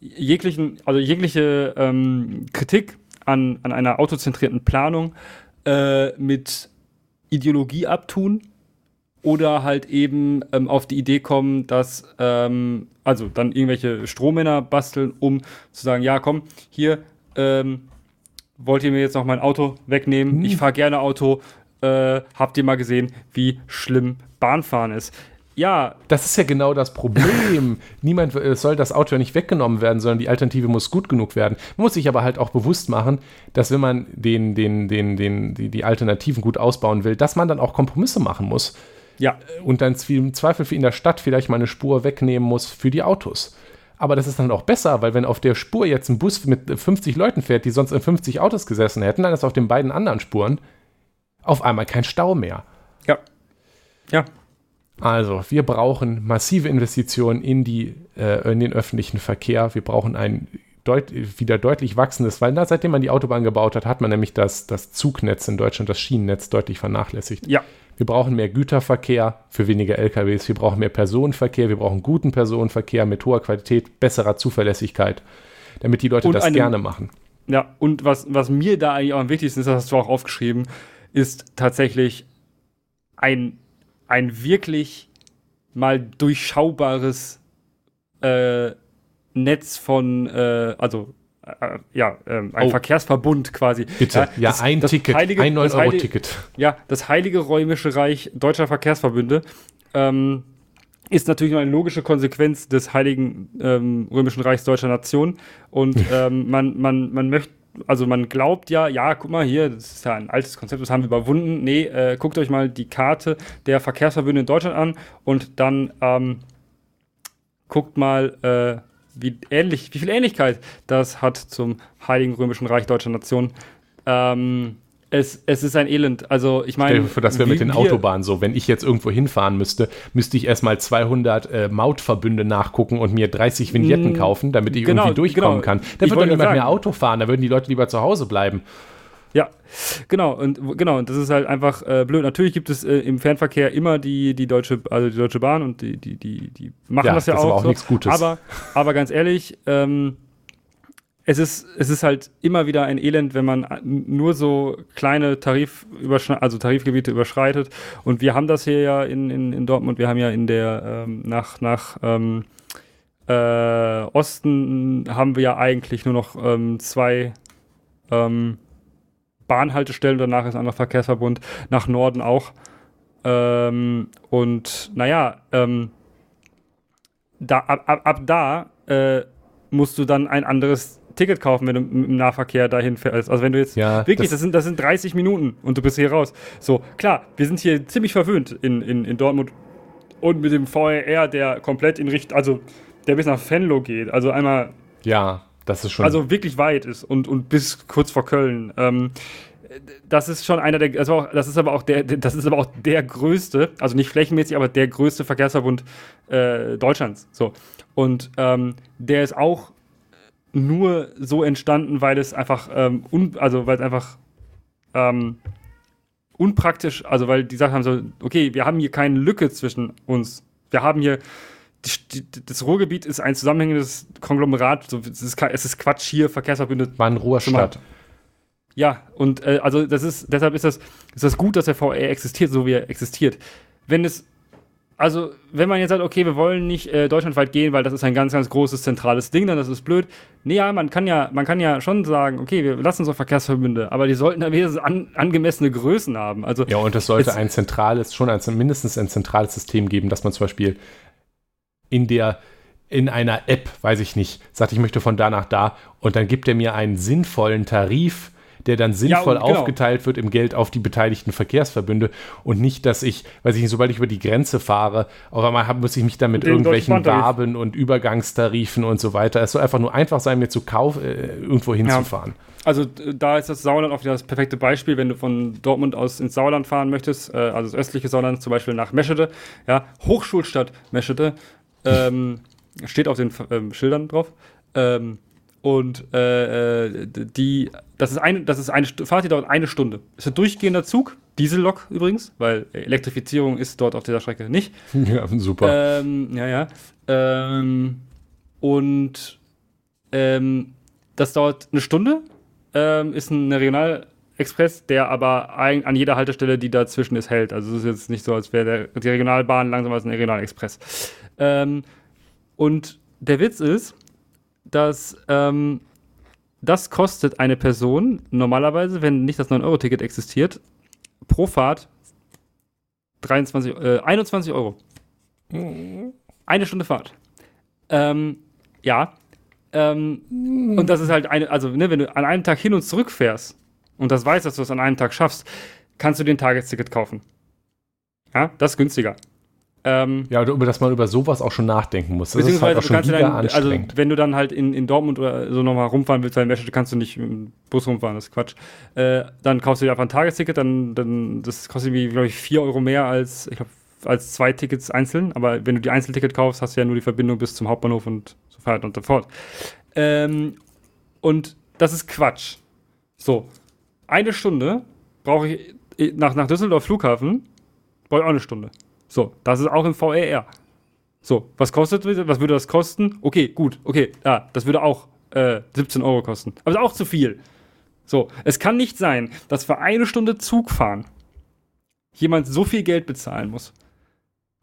jeglichen, also jegliche ähm, Kritik an, an einer autozentrierten Planung äh, mit Ideologie abtun oder halt eben ähm, auf die Idee kommen, dass ähm, also dann irgendwelche Strohmänner basteln, um zu sagen, ja komm, hier ähm, wollt ihr mir jetzt noch mein Auto wegnehmen? Hm. Ich fahre gerne Auto. Äh, habt ihr mal gesehen, wie schlimm Bahnfahren ist? Ja. Das ist ja genau das Problem. <laughs> Niemand es soll das Auto ja nicht weggenommen werden, sondern die Alternative muss gut genug werden. Man muss sich aber halt auch bewusst machen, dass wenn man den, den, den, den, die, die Alternativen gut ausbauen will, dass man dann auch Kompromisse machen muss. Ja. Und dann im Zweifel für in der Stadt vielleicht mal eine Spur wegnehmen muss für die Autos. Aber das ist dann auch besser, weil wenn auf der Spur jetzt ein Bus mit 50 Leuten fährt, die sonst in 50 Autos gesessen hätten, dann ist auf den beiden anderen Spuren auf einmal kein Stau mehr. Ja. Ja. Also, wir brauchen massive Investitionen in, die, äh, in den öffentlichen Verkehr. Wir brauchen ein deut wieder deutlich wachsendes, weil na, seitdem man die Autobahn gebaut hat, hat man nämlich das, das Zugnetz in Deutschland, das Schienennetz deutlich vernachlässigt. Ja. Wir brauchen mehr Güterverkehr für weniger LKWs. Wir brauchen mehr Personenverkehr. Wir brauchen guten Personenverkehr mit hoher Qualität, besserer Zuverlässigkeit, damit die Leute Und das einem- gerne machen. Ja, und was, was mir da eigentlich auch am wichtigsten ist, das hast du auch aufgeschrieben, ist tatsächlich ein, ein wirklich mal durchschaubares äh, Netz von, äh, also äh, ja, ähm, ein Oh. Verkehrsverbund quasi. Bitte, ja, das- ein das Ticket, heilige- ein das heilige- 9-Euro-Ticket. Ja, das heilige römische Reich deutscher Verkehrsverbünde ähm, ist natürlich nur eine logische Konsequenz des heiligen ähm, römischen Reichs deutscher Nation. Und <laughs> ähm, man, man, man möchte, also man glaubt ja, ja, guck mal hier, das ist ja ein altes Konzept, das haben wir überwunden. Nee, äh, guckt euch mal die Karte der Verkehrsverbünde in Deutschland an und dann ähm, guckt mal, äh, wie ähnlich, wie viel Ähnlichkeit das hat zum Heiligen Römischen Reich deutscher Nation. Ähm, es, es ist ein Elend. Also ich meine, vor, das wäre mit den Autobahnen so. Wenn ich jetzt irgendwo hinfahren müsste, müsste ich erstmal 200 äh, Mautverbünde nachgucken und mir 30 Vignetten Mm, kaufen, damit ich genau, irgendwie durchkommen genau. kann. Dann würde wollte niemand sagen. mehr Auto fahren, da würden die Leute lieber zu Hause bleiben. Ja, genau und genau und das ist halt einfach äh, blöd. Natürlich gibt es äh, im Fernverkehr immer die die deutsche also die deutsche Bahn und die die die die machen Ja, das ja das ist auch. aber auch so. nichts Gutes. Aber aber ganz ehrlich, ähm, es ist es ist halt immer wieder ein Elend, wenn man nur so kleine Tarif also Tarifgebiete überschreitet. Und wir haben das hier ja in in, in Dortmund. Wir haben ja in der ähm, nach nach ähm, äh, Osten haben wir ja eigentlich nur noch ähm, zwei ähm, Bahnhaltestellen, danach ist ein anderer Verkehrsverbund, nach Norden auch. Ähm, und naja, ähm, da, ab, ab, ab da äh, musst du dann ein anderes Ticket kaufen, wenn du im Nahverkehr dahin fährst. Also wenn du jetzt Ja, wirklich, das- das, sind, das sind 30 Minuten und du bist hier raus. So, klar, wir sind hier ziemlich verwöhnt in, in, in Dortmund und mit dem VRR, der komplett in Richtung, also der bis nach Venlo geht. Also einmal Ja, das ist schon. also wirklich weit ist und, und bis kurz vor Köln. Ähm, das ist schon einer der, also das ist aber auch der, das ist aber auch der größte, also nicht flächenmäßig, aber der größte Verkehrsverbund äh, Deutschlands. So. Und ähm, der ist auch nur so entstanden, weil es einfach, ähm, also weil es einfach ähm, unpraktisch, also weil die Sache haben so, okay, wir haben hier keine Lücke zwischen uns. Wir haben hier die, die, das Ruhrgebiet ist ein zusammenhängendes Konglomerat. So, es, ist, es ist Quatsch hier, Verkehrsverbünde. war in Ruhrstadt. Ja, und äh, also das ist, deshalb ist das, ist das gut, dass der VR existiert, so wie er existiert. Wenn es, also wenn man jetzt sagt, okay, wir wollen nicht äh, deutschlandweit gehen, weil das ist ein ganz, ganz großes zentrales Ding, dann das ist blöd. Nee, ja, man kann ja, man kann ja schon sagen, okay, wir lassen so Verkehrsverbünde, aber die sollten da wenigstens an, angemessene Größen haben. Also Ja, und es sollte Es- ein zentrales, schon ein, mindestens ein zentrales System geben, dass man zum Beispiel in der in einer App, weiß ich nicht, sagt, ich möchte von da nach da und dann gibt er mir einen sinnvollen Tarif, der dann sinnvoll und genau. aufgeteilt wird im Geld auf die beteiligten Verkehrsverbünde und nicht, dass ich, weiß ich nicht, sobald ich über die Grenze fahre, auf einmal muss ich mich dann mit irgendwelchen. Waben und Übergangstarifen und so weiter. Es soll einfach nur einfach sein, mir zu kaufen, äh, irgendwo hinzufahren. Also äh, da ist das Sauerland auch wieder das perfekte Beispiel, wenn du von Dortmund aus ins Sauerland fahren möchtest, äh, also das östliche Sauerland, zum Beispiel nach Meschede, ja, Hochschulstadt Meschede, ähm, <laughs> steht auf den ähm, Schildern drauf. Ähm, und äh, äh, die, das ist eine, das ist eine Fahrt, die dauert eine Stunde. Ist ein durchgehender Zug, Diesellok übrigens, weil Elektrifizierung ist dort auf dieser Strecke nicht. <laughs> Ja, super. Ähm, ja, ja. Ähm, und ähm, das dauert eine Stunde. Ähm, ist ein Regionalexpress, der aber ein, an jeder Haltestelle, die dazwischen ist, hält. Also es ist jetzt nicht so, als wäre der- die Regionalbahn langsamer als ein Regionalexpress. Ähm, und der Witz ist, dass ähm, das kostet eine Person normalerweise, wenn nicht das 9-Euro-Ticket existiert, pro Fahrt 23, äh, 21 Euro. Eine Stunde Fahrt. Ähm, ja. Ähm, und das ist halt eine, also ne, wenn du an einem Tag hin und zurück fährst und das weißt, dass du es an einem Tag schaffst, kannst du den Tagesticket kaufen. Ja, das ist günstiger. Ähm, ja, über dass man über sowas auch schon nachdenken muss. Das ist halt auch schon wieder dann, Also, wenn du dann halt in, in Dortmund oder so nochmal rumfahren willst, weil in Wäsche kannst du nicht mit dem Bus rumfahren, das ist Quatsch. Äh, dann kaufst du dir einfach ein Tagesticket, dann, dann das kostet irgendwie, glaube ich, 4 Euro mehr als, ich glaube, als zwei Tickets einzeln. Aber wenn du die Einzelticket kaufst, hast du ja nur die Verbindung bis zum Hauptbahnhof und so weiter und so fort. Ähm, und das ist Quatsch. So, eine Stunde brauche ich nach, nach Düsseldorf Flughafen, brauche ich auch eine Stunde. So, das ist auch im VRR. So, was kostet, was würde das kosten? Okay, gut, okay, ja, das würde auch äh, 17 Euro kosten. Aber ist auch zu viel. So, es kann nicht sein, dass für eine Stunde Zug fahren jemand so viel Geld bezahlen muss.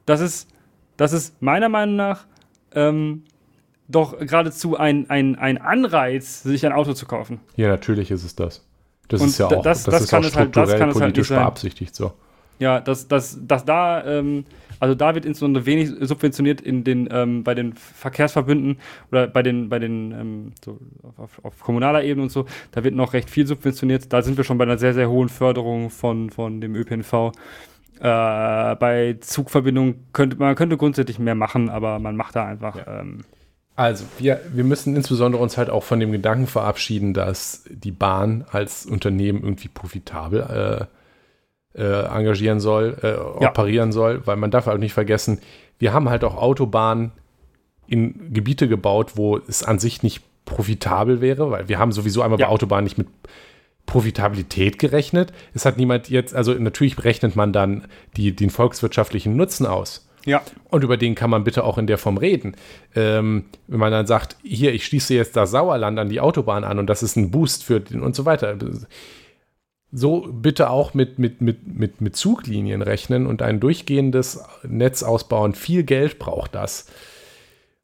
Das ist, das ist meiner Meinung nach ähm, doch geradezu ein, ein, ein Anreiz, sich ein Auto zu kaufen. Ja, natürlich ist es das. Das Und ist ja auch, das, das, das ist auch strukturell halt, das politisch halt beabsichtigt so. Ja, dass, dass, dass da, ähm, also da wird insbesondere wenig subventioniert in den, ähm, bei den Verkehrsverbünden oder bei den, bei den, ähm, so auf, auf, kommunaler Ebene und so, da wird noch recht viel subventioniert. Da sind wir schon bei einer sehr, sehr hohen Förderung von, von dem ÖPNV. Äh, bei Zugverbindungen könnte man könnte grundsätzlich mehr machen, aber man macht da einfach. Ja. Ähm, also, wir, wir müssen insbesondere uns halt auch von dem Gedanken verabschieden, dass die Bahn als Unternehmen irgendwie profitabel äh, äh, engagieren soll, äh, ja. operieren soll, weil man darf halt nicht vergessen, wir haben halt auch Autobahnen in Gebiete gebaut, wo es an sich nicht profitabel wäre, weil wir haben sowieso einmal ja. bei Autobahnen nicht mit Profitabilität gerechnet. Es hat niemand jetzt, also natürlich rechnet man dann die, den volkswirtschaftlichen Nutzen aus. Ja. Und über den kann man bitte auch in der Form reden. Ähm, wenn man dann sagt, hier, ich schließe jetzt das Sauerland an die Autobahn an und das ist ein Boost für den und so weiter so bitte auch mit, mit, mit, mit, mit Zuglinien rechnen und ein durchgehendes Netz ausbauen. Viel Geld braucht das.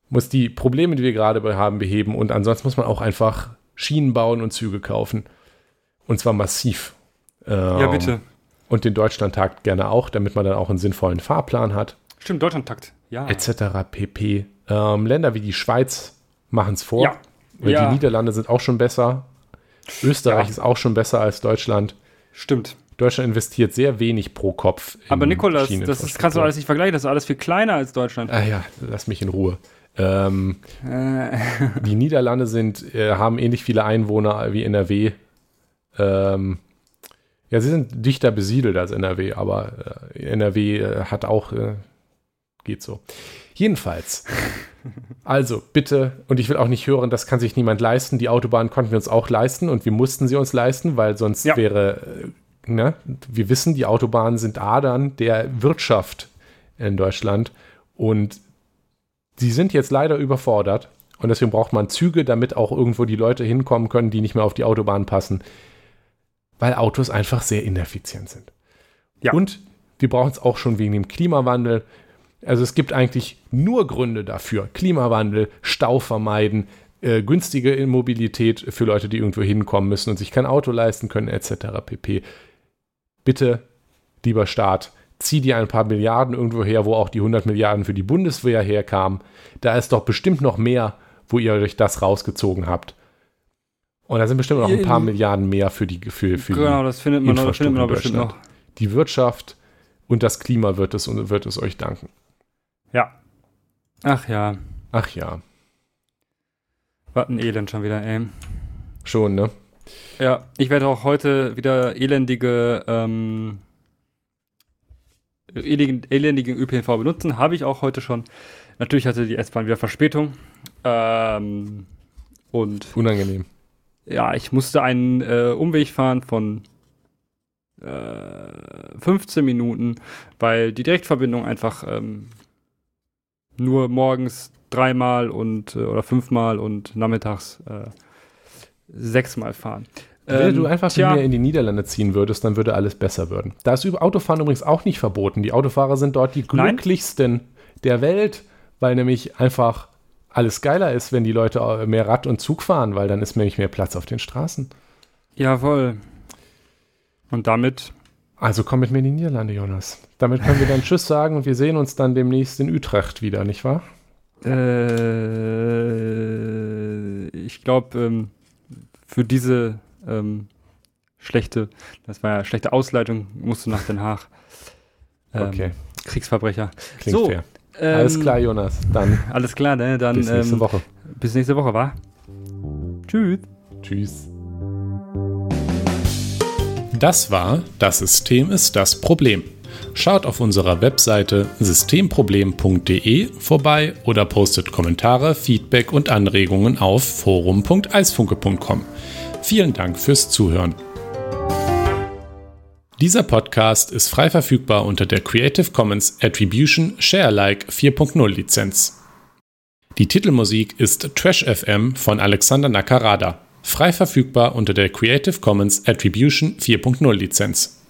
Muss die Probleme, die wir gerade haben, beheben und ansonsten muss man auch einfach Schienen bauen und Züge kaufen. Und zwar massiv. Ähm, ja, bitte. Und den Deutschlandtakt gerne auch, damit man dann auch einen sinnvollen Fahrplan hat. Stimmt, Deutschlandtakt, ja. Etc. pp. Ähm, Länder wie die Schweiz machen es vor. Ja. ja. Die Niederlande sind auch schon besser. Österreich ja. ist auch schon besser als Deutschland. Stimmt. Deutschland investiert sehr wenig pro Kopf. Aber Nikolas, das ist, kannst du alles nicht vergleichen, das ist alles viel kleiner als Deutschland. Ah ja, lass mich in Ruhe. Ähm, äh. Die Niederlande sind, äh, haben ähnlich viele Einwohner wie NRW. Ähm, ja, sie sind dichter besiedelt als NRW, aber äh, NRW äh, hat auch, äh, geht so. Jedenfalls. Also bitte, und ich will auch nicht hören, das kann sich niemand leisten. Die Autobahn konnten wir uns auch leisten und wir mussten sie uns leisten, weil sonst ja. wäre, äh, ne, wir wissen, die Autobahnen sind Adern der Wirtschaft in Deutschland und sie sind jetzt leider überfordert und deswegen braucht man Züge, damit auch irgendwo die Leute hinkommen können, die nicht mehr auf die Autobahn passen, weil Autos einfach sehr ineffizient sind. Ja. Und wir brauchen es auch schon wegen dem Klimawandel. Also es gibt eigentlich nur Gründe dafür. Klimawandel, Stau vermeiden, äh, günstige Mobilität für Leute, die irgendwo hinkommen müssen und sich kein Auto leisten können, etc. pp. Bitte, lieber Staat, zieh dir ein paar Milliarden irgendwo her, wo auch die 100 Milliarden für die Bundeswehr herkamen. Da ist doch bestimmt noch mehr, wo ihr euch das rausgezogen habt. Und da sind bestimmt noch ein paar Milliarden mehr für die für, für Genau, das findet man, noch, findet man bestimmt noch. Die Wirtschaft und das Klima wird es, wird es euch danken. Ja. Ach ja. Ach ja. Was ein Elend schon wieder, ey. Schon, ne? Ja, ich werde auch heute wieder elendige, ähm, elendigen ÖPNV benutzen. Habe ich auch heute schon. Natürlich hatte die S-Bahn wieder Verspätung. Ähm, und. Unangenehm. Ja, ich musste einen äh, Umweg fahren von äh, 15 Minuten, weil die Direktverbindung einfach ähm, nur morgens dreimal und äh, oder fünfmal und nachmittags äh, sechsmal fahren. Wenn ähm, du einfach tja, mehr in die Niederlande ziehen würdest, dann würde alles besser werden. Da ist Autofahren übrigens auch nicht verboten. Die Autofahrer sind dort die glücklichsten Nein. der Welt, weil nämlich einfach alles geiler ist, wenn die Leute mehr Rad und Zug fahren, weil dann ist nämlich mehr Platz auf den Straßen. Jawohl. Und damit Also komm mit mir in die Niederlande, Jonas. Damit können wir dann <laughs> Tschüss sagen und wir sehen uns dann demnächst in Utrecht wieder, nicht wahr? Äh, ich glaube, ähm, für diese ähm, schlechte, das war ja schlechte Ausleitung, musst du nach Den Haag. Ähm, okay. Kriegsverbrecher. Klingt so, fair. Ähm, alles klar, Jonas. Dann. <laughs> Alles klar, ne? Dann. Bis nächste ähm, Woche. Bis nächste Woche, wa? Tschüss. Tschüss. Das war Das System ist das Problem. Schaut auf unserer Webseite systemproblem.de vorbei oder postet Kommentare, Feedback und Anregungen auf forum.eisfunke.com. Vielen Dank fürs Zuhören. Dieser Podcast ist frei verfügbar unter der Creative Commons Attribution Sharealike 4.0 Lizenz. Die Titelmusik ist Trash FM von Alexander Nakarada, frei verfügbar unter der Creative Commons Attribution 4.0 Lizenz.